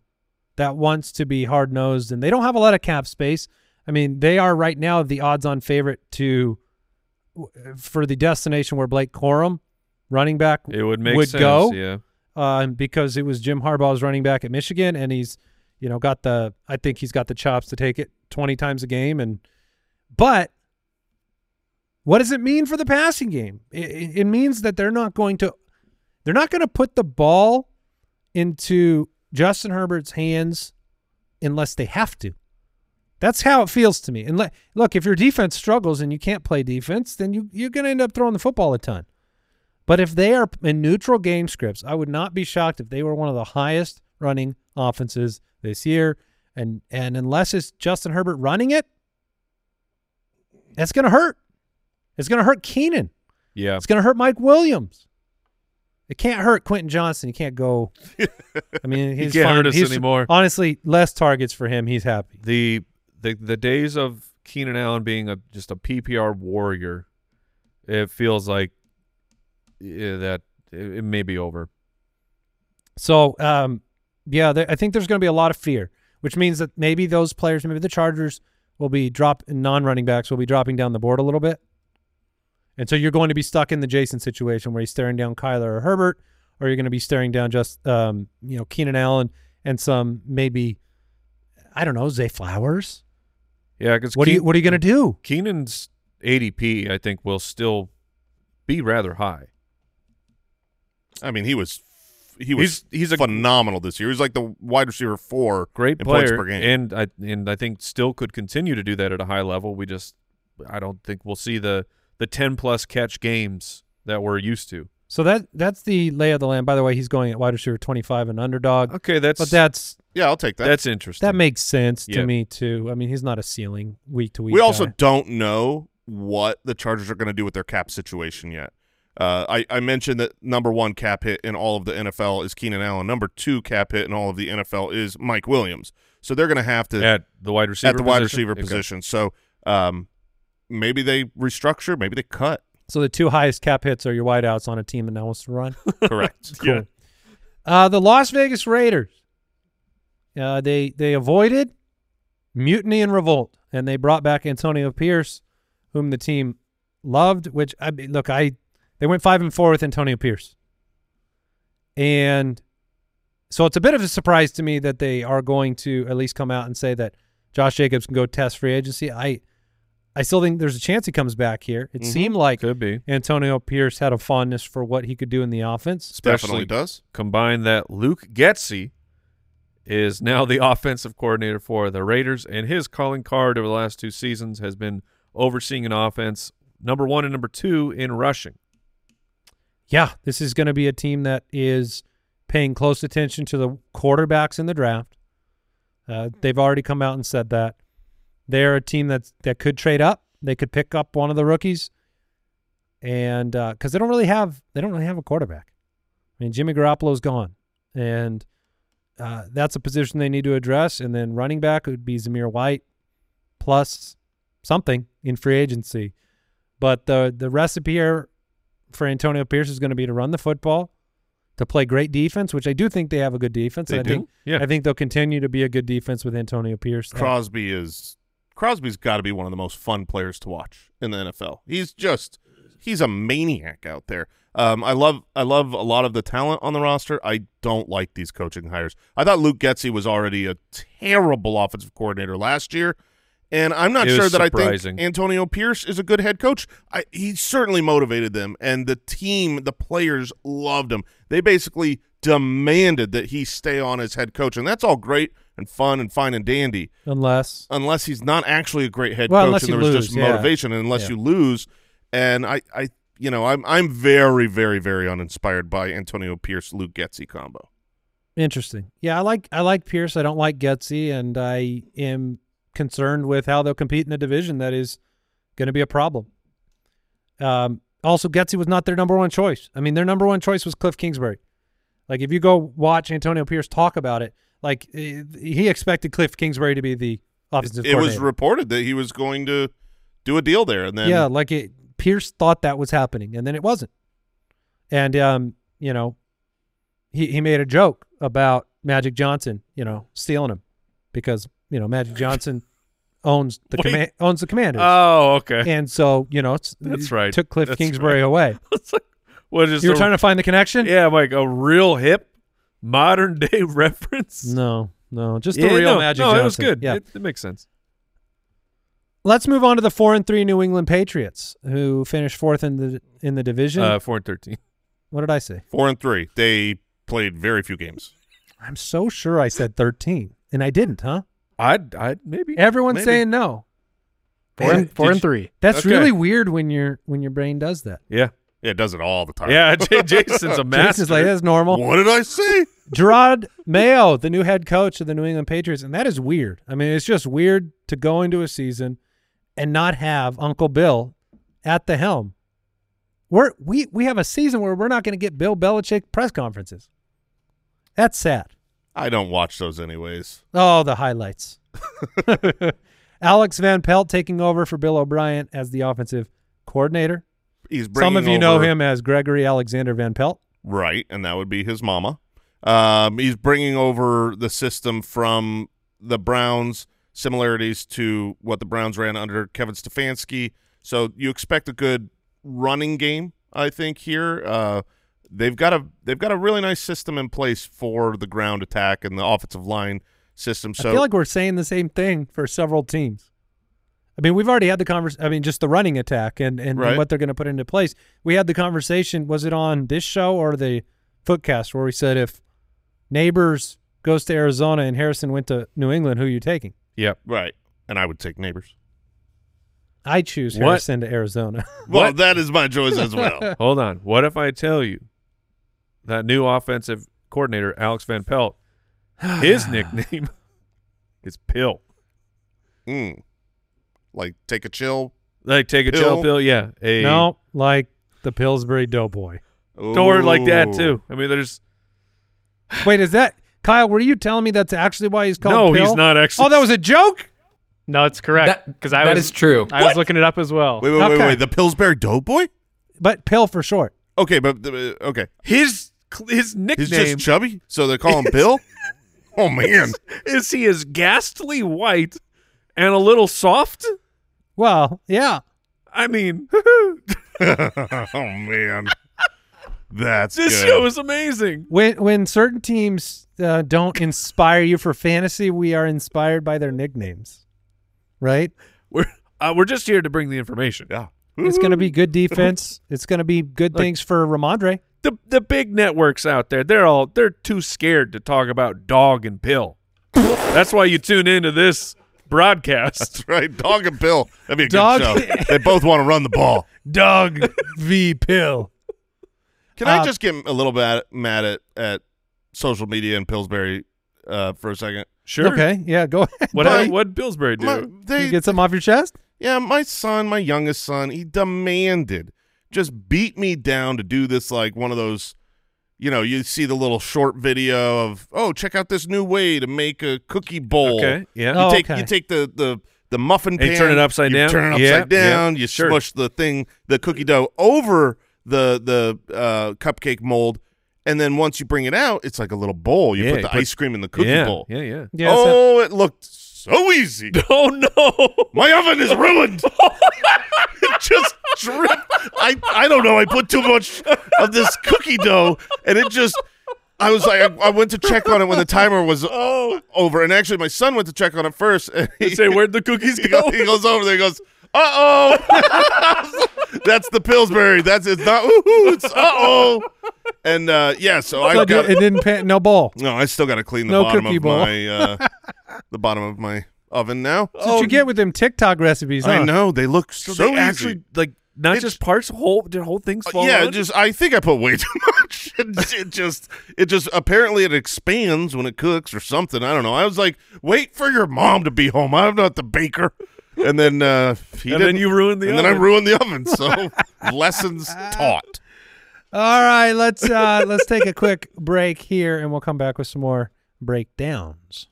that wants to be hard nosed, and they don't have a lot of cap space. I mean, they are right now the odds on favorite to for the destination where Blake Corum, running back, It would make would sense. go Yeah. uh, because it was Jim Harbaugh's running back at Michigan, and he's, you know, got the. I think he's got the chops to take it twenty times a game, and but what does it mean for the passing game? It, it, it means that they're not going to, they're not going to put the ball into Justin Herbert's hands unless they have to. That's how it feels to me. And look, if your defense struggles and you can't play defense, then you you're going to end up throwing the football a ton. But if they are in neutral game scripts, I would not be shocked if they were one of the highest running offenses this year. And and unless it's Justin Herbert running it, that's going to hurt. It's going to hurt Keenan. Yeah. It's going to hurt Mike Williams. It can't hurt Quentin Johnston. He can't go. I mean, He he's can't fine. hurt us He's- anymore. Honestly, less targets for him. He's happy. The the the days of Keenan Allen being a just a PPR warrior, it feels like yeah, that it, it may be over. So, um, yeah, there, I think there's going to be a lot of fear, which means that maybe those players, maybe the Chargers will be drop non-running backs will be dropping down the board a little bit, and so you're going to be stuck in the Jason situation where he's staring down Kyler or Herbert, or you're going to be staring down just um, you know Keenan Allen and some maybe I don't know Zay Flowers. Yeah, because What are you What are you going to do? Keenan's ADP, I think, will still be rather high. I mean, he was he was He's he's a phenomenal this year. He's like the wide receiver four great in points player, per game. and I and I think still could continue to do that at a high level. We just I don't think we'll see the the ten plus catch games that we're used to. So that that's the lay of the land. By the way, he's going at wide receiver 25 and underdog, Okay, that's but that's yeah, I'll take that. that's interesting. That makes sense to Yeah. me too. I mean, he's not a ceiling week to week. we also guy. don't know what the Chargers are going to do with their cap situation yet. Uh, I, I mentioned that number one cap hit in all of the NFL is Keenan Allen. Number two cap hit in all of the NFL is Mike Williams. So they're going to have to at the wide receiver at the wide position? receiver Okay. position. So um, maybe they restructure, maybe they cut. So the two highest cap hits are your wideouts on a team that now wants to run. Correct. cool. Yeah. Uh, the Las Vegas Raiders. Uh, they they avoided mutiny and revolt and they brought back Antonio Pierce, whom the team loved. Which I mean, look, I they went five and four with Antonio Pierce, and so it's a bit of a surprise to me that they are going to at least come out and say that Josh Jacobs can go test free agency. I I still think there's a chance he comes back here. It Mhm. seemed like Could be. Antonio Pierce had a fondness for what he could do in the offense. Definitely does. combine that Luke Getsy is now the offensive coordinator for the Raiders, and his calling card over the last two seasons has been overseeing an offense number one and number two in rushing. Yeah, this is going to be a team that is paying close attention to the quarterbacks in the draft. Uh, they've already come out and said that they're a team that that could trade up. They could pick up one of the rookies, and because they don't really have they don't really have a quarterback. I mean, Jimmy Garoppolo's gone, and uh, that's a position they need to address. And then running back would be Zamir White plus something in free agency. But the the recipe here for Antonio Pierce is going to be to run the football, to play great defense, which I do think they have a good defense. They and I do? think Yeah. I think they'll continue to be a good defense with Antonio Pierce. Crosby is Crosby's got to be one of the most fun players to watch in the NFL. He's just he's a maniac out there. Um, I love I love a lot of the talent on the roster. I don't like these coaching hires. I thought Luke Getsy was already a terrible offensive coordinator last year, and I'm not It sure that I think Antonio Pierce is a good head coach. I, he certainly motivated them, and the team, the players loved him. They basically demanded that he stay on as head coach, and that's all great and fun and fine and dandy unless unless he's not actually a great head Well, coach and there was lose, just yeah. motivation and unless Yeah. you lose and I I you know I'm I'm very very very uninspired by Antonio Pierce Luke Getsy combo. Interesting. Yeah, I like I like Pierce. I don't like Getsy, and I am concerned with how they'll compete in a division that is going to be a problem. Um, also, Getsy was not their number one choice. I mean, their number one choice was Cliff Kingsbury. Like, if you go watch Antonio Pierce talk about it, like eh, he expected Cliff Kingsbury to be the offensive It was reported that he was going to do a deal there and then yeah, like it. Pierce thought that was happening, and then it wasn't. And um, you know, he he made a joke about Magic Johnson, you know, stealing him because you know Magic Johnson owns the command owns the Commanders, Oh, okay. and so you know, it's, That's right. Took Cliff That's Kingsbury away. It's like, what is You were a- trying to find the connection? Yeah, like a real hip modern day reference. No, no, just Yeah, the real no, Magic no, Johnson. it was good. Yeah. It, it makes sense. Let's move on to the four and three New England Patriots, who finished fourth in the in the division. Uh, four and thirteen. what did I say? 4 and 3. They played very few games. I'm so sure I said thirteen, and I didn't, huh? I'd, I'd maybe. Everyone's Maybe. saying no. Four and, four and three. That's Okay. really weird when your when your brain does that. Yeah, Yeah, it does it all the time. yeah. J- Jason's a master. Jason's like that's normal. What did I say? Jerod Mayo, the new head coach of the New England Patriots, and that is weird. I mean, it's just weird to go into a season and not have Uncle Bill at the helm. We're we we have a season where we're not going to get Bill Belichick press conferences. That's sad. I don't watch those anyways. Oh, the highlights. Alex Van Pelt taking over for Bill O'Brien as the offensive coordinator. He's bringing Some of you know him as Gregory Alexander Van Pelt. Right, and that would be his mama. Um, he's bringing over the system from the Browns, similarities to what the Browns ran under Kevin Stefanski. So you expect a good running game, I think here. Uh, they've got a they've got a really nice system in place for the ground attack and the offensive line system. So I feel like we're saying the same thing for several teams. I mean, we've already had the conversation. I mean, just the running attack and, and, Right. what they're going to put into place. We had the conversation. Was it on this show or the Footcast where we said if Nabers goes to Arizona and Harrison went to New England, who are you taking? Yep. right, and I would take Nabers. I choose What? Harrison to Arizona. Well, that is my choice as well. Hold on. What if I tell you that new offensive coordinator, Alex Van Pelt, his nickname is Pill. Mm. Like take a chill. Like take a Pill? chill pill. Yeah. A no, like the Pillsbury Doughboy. Or like that too. I mean, there's Wait, is that Kyle? Were you telling me that's actually why he's called? no. Pill? He's not actually. Oh, that was a joke. No, it's correct. Because I that was is true. I was looking it up as well. Wait, wait, wait, Okay. wait. The Pillsbury Doughboy? But Pill for short. Okay, but uh, okay, his his nickname he's just chubby, so they call him Bill. Oh man, is he is ghastly white and a little soft. Well, yeah. I mean, oh man, that's this good. show is amazing. When when certain teams uh, don't inspire you for fantasy, we are inspired by their nicknames, right? We're uh, we're just here to bring the information. yeah. It's going to be good defense. It's going to be good Like- things for Rhamondre. The the big networks out there, they're all they're too scared to talk about dog and pill. That's why you tune into this broadcast. That's right. Dog and Bill. That'd be a Dog- good show. they both want to run the ball. Dog v. Pill. Can I Uh, just get a little bit mad at, at social media in Pillsbury uh, for a second? Sure. Okay, yeah, go ahead. What But- what Pillsbury do? My, You they, get something off your chest? yeah, my son, my youngest son, he demanded, just beat me down to do this like one of those, you know, you see the little short video of, oh, check out this new way to make a cookie bowl. okay. Yeah. You Oh, take okay. you take the the the muffin And you pan, turn it upside you down? Turn it Yeah, upside down. yeah, you sure. smush the thing, the cookie dough over the the uh, cupcake mold, and then once you bring it out, it's like a little bowl. You Yeah, put the put- ice cream in the cookie yeah. bowl. Yeah. Yeah. Yeah. oh, it looked so easy. Oh no. My oven is ruined. it just dripped. I I don't know. I put too much of this cookie dough, and it just. I was like, I, I went to check on it when the timer was Oh. over, and actually, my son went to check on it first. And he, Say where'd the cookies he, go? goes, he goes over there. He goes, "Uh oh." That's the Pillsbury. That's it's not. Ooh, it's uh oh. And uh, yeah, so I So got. it didn't pay, no bowl. no, I still got to clean the No bottom of bowl. my uh, the bottom of my oven now. That's what you get with them TikTok recipes, huh? I know they look So, so, they easy. actually like not It's- just parts, whole did whole things Uh, fall yeah, out? just I think I put way too much. it, it just it just apparently it expands when it cooks or something. I don't know. I was like, wait for your mom to be home. I'm not the baker. And then uh, he and didn't. then you ruined the and oven. then I ruined the oven. So lessons taught. All right, let's uh let's take a quick break here and we'll come back with some more breakdowns.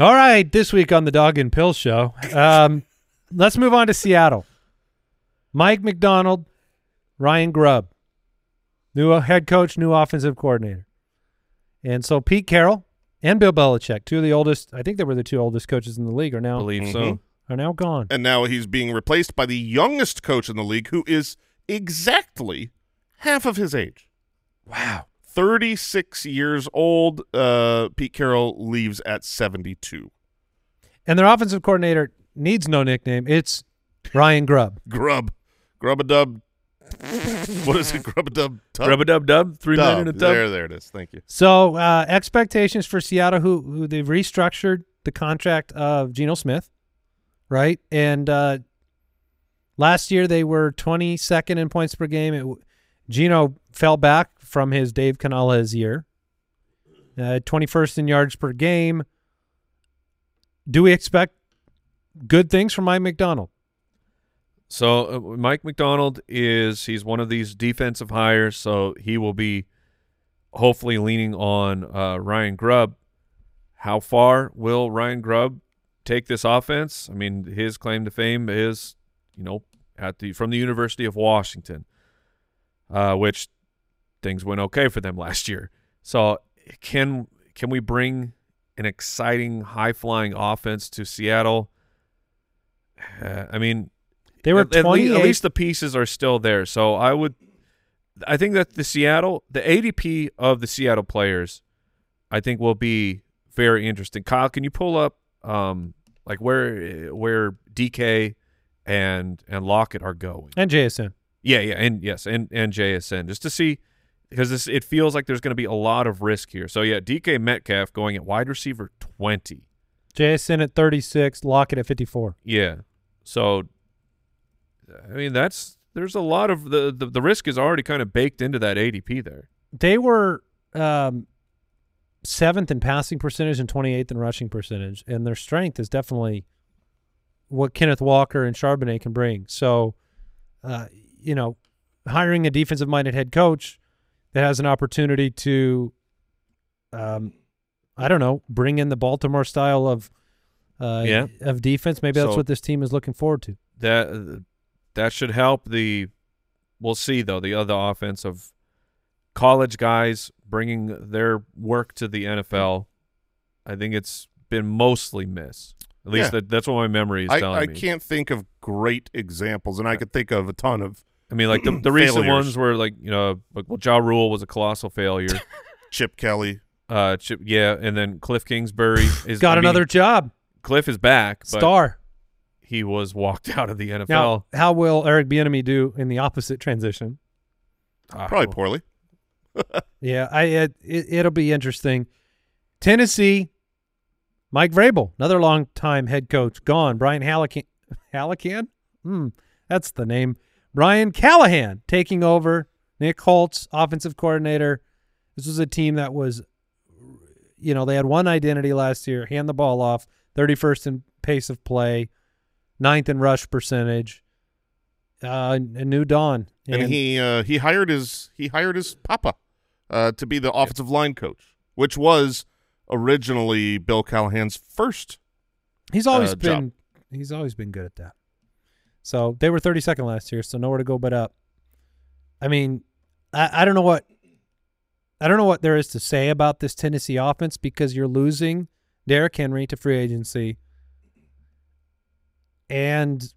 All right, this week on the Dog and Pill Show, um, let's move on to Seattle. Mike Macdonald, Ryan Grubb, new head coach, new offensive coordinator, and so Pete Carroll and Bill Belichick, two of the oldest. I think they were the two oldest coaches in the league, are now believe so. are now gone. And now he's being replaced by the youngest coach in the league, who is exactly half of his age. Wow. 36 years old. Uh, Pete Carroll leaves at 72. And their offensive coordinator needs no nickname. It's Ryan Grubb. Grub. Grub a dub. what is it? Grub a dub? Rub a dub dub. Three men in a tub. There, there it is. Thank you. So uh, expectations for Seattle, who who they've restructured the contract of Geno Smith, right? And uh, last year they were 22nd in points per game. It, w- Geno fell back from his Dave Canales year. Uh, 21st in yards per game. Do we expect good things from Mike Macdonald? So uh, Mike Macdonald is he's one of these defensive hires, so he will be hopefully leaning on uh, Ryan Grubb. How far will Ryan Grubb take this offense? I mean, his claim to fame is, you know, at the from the University of Washington, uh, which things went okay for them last year. So can can we bring an exciting, high flying offense to Seattle? Uh, I mean, They were at, at, le- 28. at least the pieces are still there. So I would, I think that the Seattle, the ADP of the Seattle players, I think will be very interesting. Kyle, can you pull up, um, like where where DK and and Lockett are going? and JSN. Yeah, yeah, and yes, and and JSN just to see because this it feels like there's going to be a lot of risk here. So yeah, DK Metcalf going at wide receiver twenty. JSN at 36, Lockett at 54. Yeah. So I mean that's there's a lot of the the, the risk is already kind of baked into that ADP there. They were um, seventh in passing percentage and 28th in rushing percentage, and their strength is definitely what Kenneth Walker and Charbonnet can bring. So, uh, you know, hiring a defensive-minded head coach that has an opportunity to, um, I don't know, bring in the Baltimore style of, uh, Yeah. of defense. Maybe that's So- what this team is looking forward to. That that should help the we'll see though the other offense of college guys bringing their work to the NFL. I think it's been mostly miss. At least Yeah. that, that's what my memory is I, telling I me. I can't think of great examples, and I could think of a ton of I mean, like the, the recent Failures. ones were like you know, like well, Ja Rule was a colossal failure. Chip Kelly. uh, Chip, yeah, and then Cliff Kingsbury is Got I mean, another job, Cliff is back, but star. he was walked out of the NFL. Now, how will Eric Bieniemy do in the opposite transition? Ah, Probably well, poorly. Yeah, I it, it, it'll be interesting. Tennessee, Mike Vrabel, another long time head coach, gone. Brian Hallacan, Hallacan, hmm, that's the name. Brian Callahan taking over. Nick Holz, offensive coordinator. This was a team that was, you know, they had one identity last year: hand the ball off, thirty first in pace of play, ninth in rush percentage. Uh, a new dawn, And, he uh, he hired his he hired his papa uh, to be the offensive line coach, which was originally Bill Callahan's first. He's always uh, been job. he's always been good at that. So they were 32nd last year, so nowhere to go but up. I mean, I, I don't know what I don't know what there is to say about this Tennessee offense because you're losing Derrick Henry to free agency. And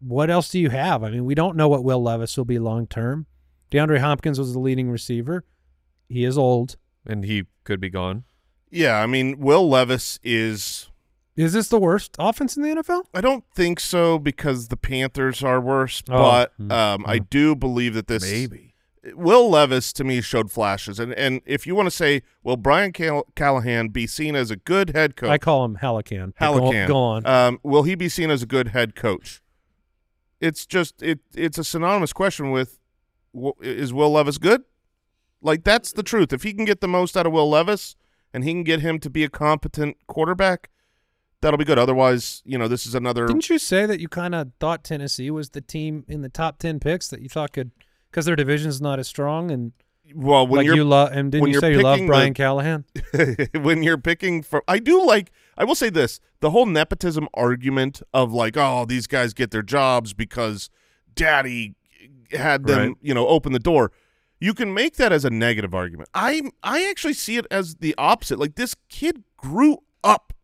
what else do you have? I mean, we don't know what Will Levis will be long term. DeAndre Hopkins was the leading receiver. He is old. and he could be gone. Yeah, I mean Will Levis is. Is this the worst offense in the NFL? I don't think so because the Panthers are worse, Oh, but mm, um, I mm. do believe that this Maybe. Will Levis to me showed flashes, and and if you want to say, will Brian Call- Callahan be seen as a good head coach? I call him. Hallican. Go, go on. Um, will he be seen as a good head coach? It's just it. It's a synonymous question with, is Will Levis good? Like that's the truth. If he can get the most out of Will Levis, and he can get him to be a competent quarterback, that'll be good. Otherwise, you know, this is another. Didn't you say that you kind of thought Tennessee was the team in the top ten picks that you thought could, because their division's not as strong and well, when like you're you love and didn't you say you love Brian the- Callahan? when you're picking for I do like I will say this the whole nepotism argument of like oh these guys get their jobs because daddy had them Right. you know open the door you can make that as a negative argument I I actually see it as the opposite like this kid grew up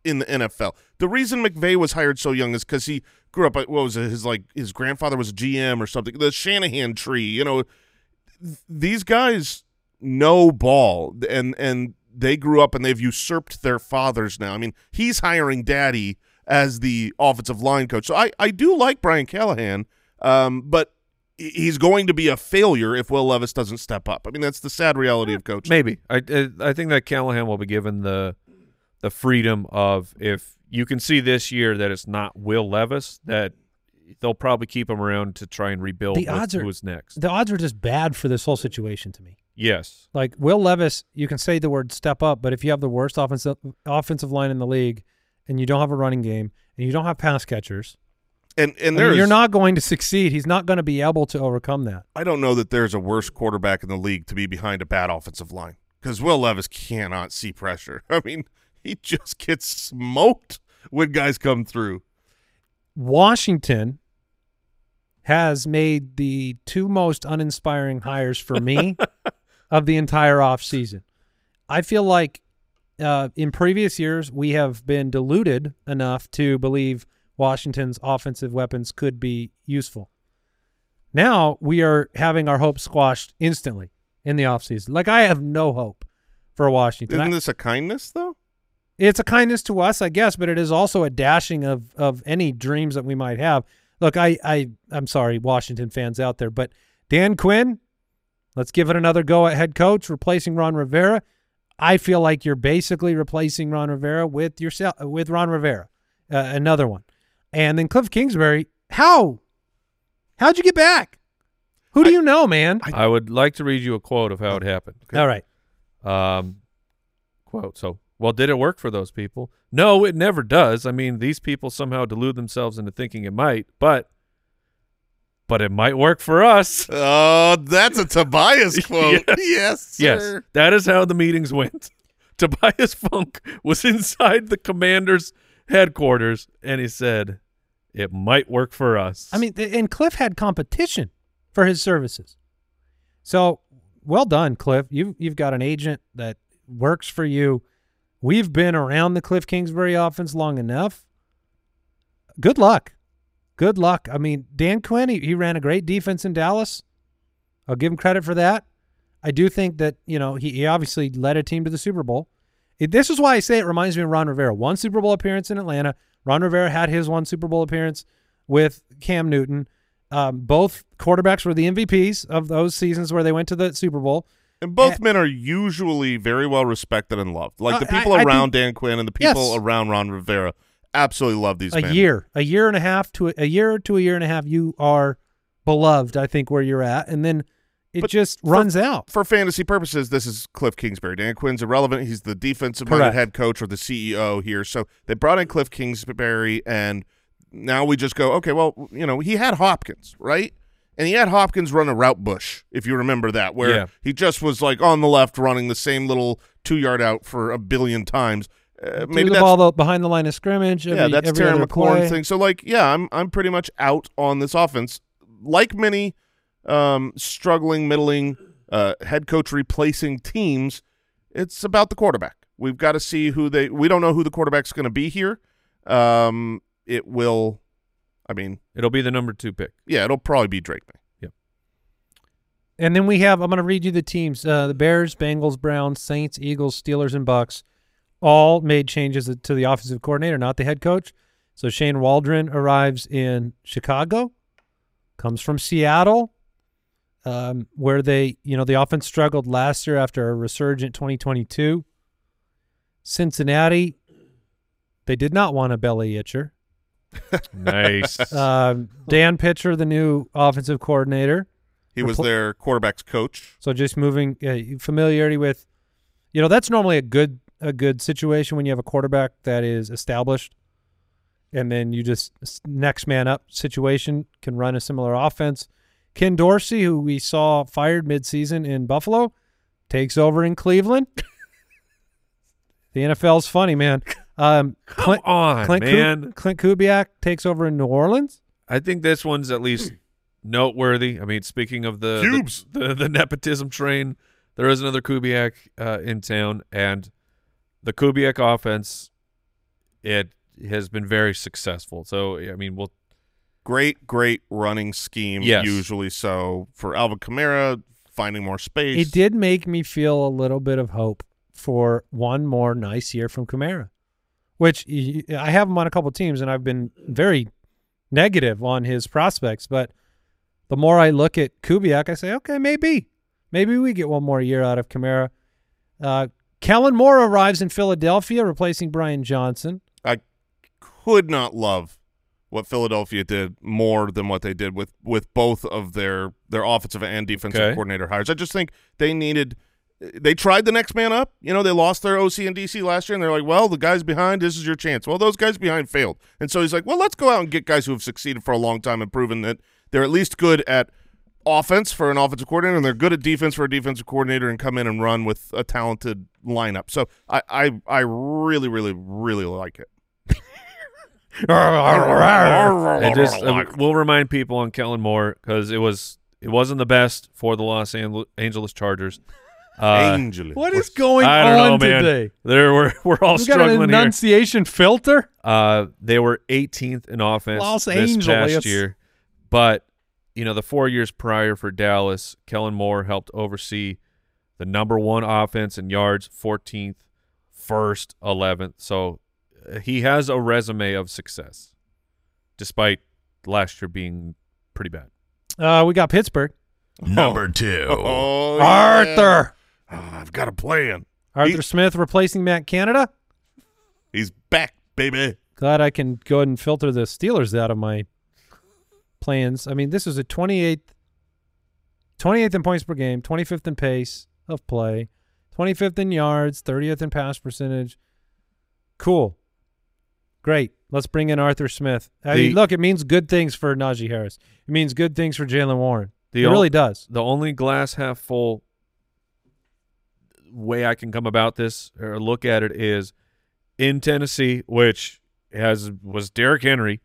in the NFL the reason McVay was hired so young is because he grew up what was it his like his grandfather was a GM or something the Shanahan tree you know th- these guys know ball and and they grew up and they've usurped their fathers now. I mean, he's hiring daddy as the offensive line coach. So I, I do like Brian Callahan, um, but he's going to be a failure if Will Levis doesn't step up. I mean, that's the sad reality of coaching. Maybe. I, I I think that Callahan will be given the the freedom of if you can see this year that it's not Will Levis that they'll probably keep him around to try and rebuild The odds are- who's next. The odds are just bad for this whole situation to me. yes. Like Will Levis, you can say the word step up, but if you have the worst offensive offensive line in the league, and you don't have a running game, and you don't have pass catchers, And I and mean, you're not going to succeed. He's not going to be able to overcome that. I don't know that there's a worse quarterback in the league to be behind a bad offensive line because Will Levis cannot see pressure. I mean, he just gets smoked when guys come through. Washington has made the two most uninspiring hires for me of the entire offseason. I feel like uh, in previous years we have been deluded enough to believe Washington's offensive weapons could be useful. Now we are having our hopes squashed instantly in the offseason. Like I have no hope for Washington. Isn't this a kindness though? It's a kindness to us, I guess, but it is also a dashing of of any dreams that we might have. Look, I I I'm sorry, Washington fans out there, but Dan Quinn, let's give it another go at head coach, replacing Ron Rivera. I feel like you're basically replacing Ron Rivera with yourself with Ron Rivera, uh, another one, and then Cliff Kingsbury. How? How'd you get back? Who do you know, man? I would like to read you a quote of how it happened. All right. Um, quote. So, well, did it work for those people? No, it never does. I mean, these people somehow delude themselves into thinking it might, but but it might work for us. Oh, that's a Tobias quote. yes, Yes, sir. that is how the meetings went. Tobias Funk was inside the commander's headquarters, and he said, "It might work for us." I mean, and Cliff had competition for his services. So well done, Cliff. You've you've got an agent that works for you. We've been around the Cliff Kingsbury offense long enough. Good luck. Good luck. I mean, Dan Quinn, he, he ran a great defense in Dallas. I'll give him credit for that. I do think that, you know, he, he obviously led a team to the Super Bowl. It, this is why I say it reminds me of Ron Rivera. One Super Bowl appearance in Atlanta. Ron Rivera had his one Super Bowl appearance with Cam Newton. Um, both quarterbacks were the MVPs of those seasons where they went to the Super Bowl. And both Uh, men are usually very well respected and loved. Like the Uh, I- people I around think- Dan Quinn and the people Yes. around Ron Rivera absolutely love these a men. year, a year and a half to a, a year to a year and a half, you are beloved. I think where you're at, and then it But just for- runs out. For fantasy purposes, this is Cliff Kingsbury. Dan Quinn's irrelevant. He's the defensive-minded head coach or the CEO here. So they brought in Cliff Kingsbury, and now we just go, okay, well, you know, he had Hopkins, right? And he had Hopkins run a route bush, if you remember that, where Yeah. he just was like on the left running the same little two-yard out for a billion times. Uh, Maybe the that's ball behind the line of scrimmage. Every, yeah, that's Terry McLaurin play. thing. So like, yeah, I'm I'm pretty much out on this offense. Like many um, struggling, middling uh, head coach replacing teams, it's about the quarterback. We've got to see who they. We don't know who the quarterback's going to be here. Um, it will. I mean, It'll be the number two pick. yeah, it'll probably be Drake Maye. And then we have. I'm going to read you the teams: uh, the Bears, Bengals, Browns, Saints, Eagles, Steelers, and Bucks. All made changes to the offensive coordinator, not the head coach. So Shane Waldron arrives in Chicago, comes from Seattle, um, where they, you know, the offense struggled last year after a resurgent 2022. Cincinnati, they did not want a belly itcher. Nice. Um, Dan Pitcher, the new offensive coordinator. He was Repl- their quarterback's coach. So just moving uh, familiarity with, you know, that's normally a good a good situation when you have a quarterback that is established, and then you just next man up situation can run a similar offense. Ken Dorsey, who we saw fired midseason in Buffalo, takes over in Cleveland. the NFL's funny, man. Um, Come Klint, on, Klint, Ku- man. Klint Kubiak takes over in New Orleans. I think this one's at least noteworthy. I mean, speaking of the Cubes. the, the, the nepotism train, there is another Kubiak uh, in town, and the Kubiak offense, it has been very successful. So, I mean, we'll Great, great running scheme. Yes. Usually so for Alvin Kamara finding more space. It did make me feel a little bit of hope for one more nice year from Kamara, which I have him on a couple teams, and I've been very negative on his prospects. But the more I look at Kubiak, I say, okay, maybe, maybe we get one more year out of Kamara. Uh, Kellen Moore arrives in Philadelphia, replacing Brian Johnson. I could not love what Philadelphia did more than what they did with with both of their their offensive and defensive Okay. coordinator hires. I just think they needed they tried the next man up. You know, they lost their OC and DC last year and they're like, "Well, the guys behind, this is your chance." Well, those guys behind failed. And so he's like, "Well, let's go out and get guys who have succeeded for a long time and proven that they're at least good at offense for an offensive coordinator and they're good at defense for a defensive coordinator and come in and run with a talented lineup." So I I I really really really like it. and just uh, we'll remind people on Kellen Moore because it was it wasn't the best for the Los Angeles, Angeles Chargers. Uh, Angel. What is going I don't on know, man. today? There we're we're all You got an struggling here. enunciation filter? Uh, they were 18th in offense Los this Angeles. past year, but you know the four years prior for Dallas, Kellen Moore helped oversee the number one offense in yards, 14th, first, 11th. So uh, he has a resume of success, despite last year being pretty bad. Uh, we got Pittsburgh. Number two. Oh, yeah. Arthur. Ah, I've got a plan. Arthur He- Smith replacing Matt Canada. He's back, baby. Glad I can go ahead and filter the Steelers out of my plans. I mean, this is a 28th, 28th in points per game, 25th in pace of play, 25th in yards, 30th in pass percentage. Cool. Great. Let's bring in Arthur Smith. I The- mean, look, it means good things for Najee Harris. It means good things for Jaylen Warren. The it ol- really does. The only glass half full way I can come about this or look at it is in Tennessee, which has was Derrick Henry,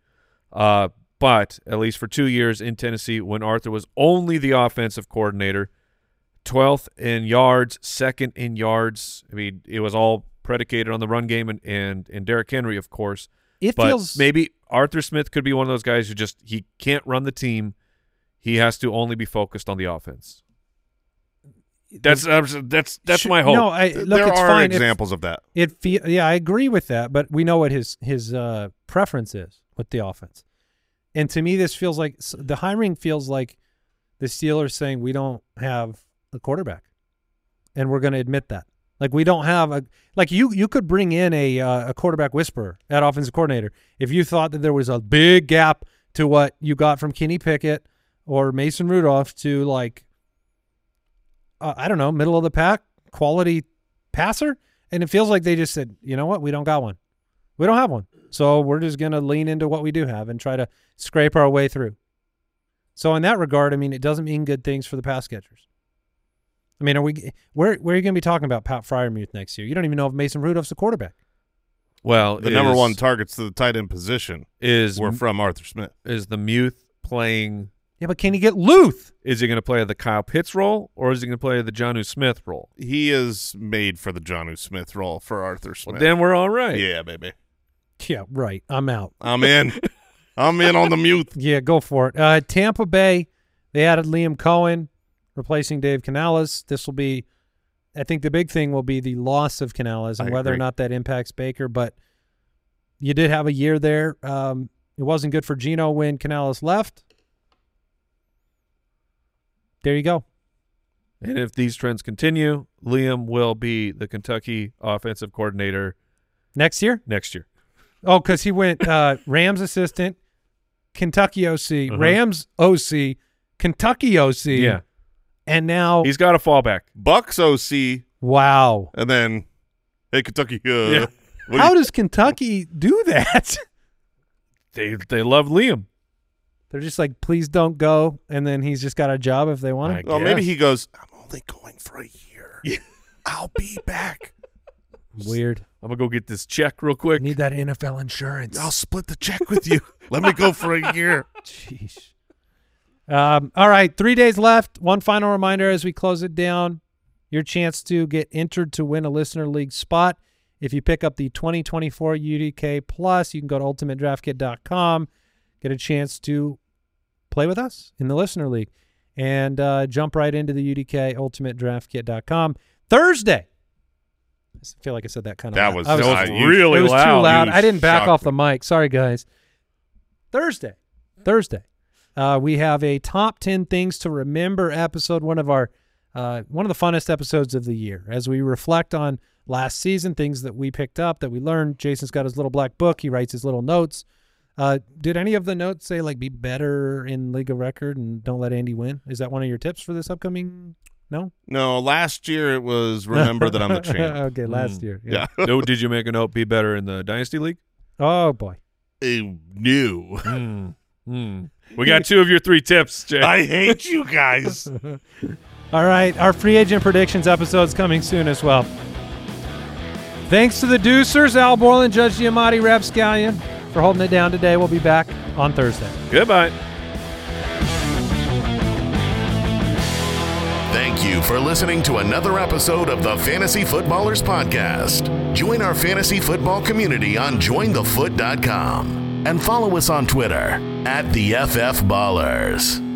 uh, but at least for two years in Tennessee, when Arthur was only the offensive coordinator, 12th in yards, second in yards. I mean, it was all predicated on the run game and and, and Derrick Henry, of course. It but feels maybe Arthur Smith could be one of those guys who just he can't run the team. He has to only be focused on the offense. That's that's that's, that's my hope. No, I look. there it's are fine. If- examples of that. It feel yeah, I agree with that, but we know what his his uh, preference is with the offense. And to me, this feels like the hiring feels like the Steelers saying we don't have a quarterback, and we're going to admit that. Like we don't have a like you you could bring in a uh, a quarterback whisperer at offensive coordinator if you thought that there was a big gap to what you got from Kenny Pickett or Mason Rudolph to like uh, I don't know middle of the pack quality passer, and it feels like they just said, you know what, we don't got one, we don't have one, so we're just gonna lean into what we do have and try to scrape our way through. So in that regard, I mean, it doesn't mean good things for the pass catchers. I mean, are we where where are you going to be talking about Pat Freiermuth next year? You don't even know if Mason Rudolph's a quarterback. well, The number one targets to the tight end position is were from Arthur Smith. is the Muth playing. Yeah, but can he get Luth? Is he going to play the Kyle Pitts role or is he going to play the Jonnu Smith role? He is made for the Jonnu Smith role for Arthur Smith. Well, then we're all right. yeah, baby. Yeah, right. I'm out. I'm in. I'm in on the mute. Yeah, go for it. Uh, Tampa Bay, they added Liam Coen, replacing Dave Canales. This will be, I think, the big thing will be the loss of Canales and I whether or not that impacts Baker. But you did have a year there. Um, it wasn't good for Geno when Canales left. There you go. And if these trends continue, Liam will be the Kentucky offensive coordinator Next year? next year. Oh, because he went uh, Rams assistant, Kentucky OC, Uh-huh. Rams OC, Kentucky OC, Yeah. and now He's got a fallback. Bucks OC, wow. and then hey Kentucky. Uh, Yeah. How does Kentucky do that? They they love Liam. They're just like, please don't go, and then he's just got a job if they want I him. well, maybe he goes. I'm only going for a year. I'll be back. Weird. I'm gonna go get this check real quick. Need that NFL insurance. I'll split the check with you. Let me go for a year. Jeez. Um, all right, three days left. One final reminder as we close it down: your chance to get entered to win a listener league spot. If you pick up the 2024 UDK Plus, you can go to ultimatedraftkit.com, get a chance to play with us in the listener league, and uh, jump right into the UDK ultimatedraftkit.com Thursday. I feel like I said that kind of. That loud. was- I was that was it really was loud. too loud. You I didn't back off me. the mic. Sorry, guys. Thursday, Thursday, uh, we have a top ten things to remember episode. One of our, uh, one of the funnest episodes of the year as we reflect on last season, things that we picked up that we learned. Jason's got his little black book. He writes his little notes. Uh, did any of the notes say like be better in league of record and don't let Andy win? Is that one of your tips for this upcoming? No. No, last year it was remember that I'm the champ. okay, last Mm. year. Yeah. no, did you make a note? Be better in the Dynasty League. Oh boy. Ew, new. Hmm. Hmm. We got two of your three tips, Jay. I hate you guys. All right, our free agent predictions episode is coming soon as well. Thanks to the Deucers, Al Borland, Judge Giamatti, Rapscallion, for holding it down today. We'll be back on Thursday. Goodbye. Thank you for listening to another episode of the Fantasy Footballers Podcast. Join our fantasy football community on jointhefoot.com and follow us on Twitter at the FF Ballers.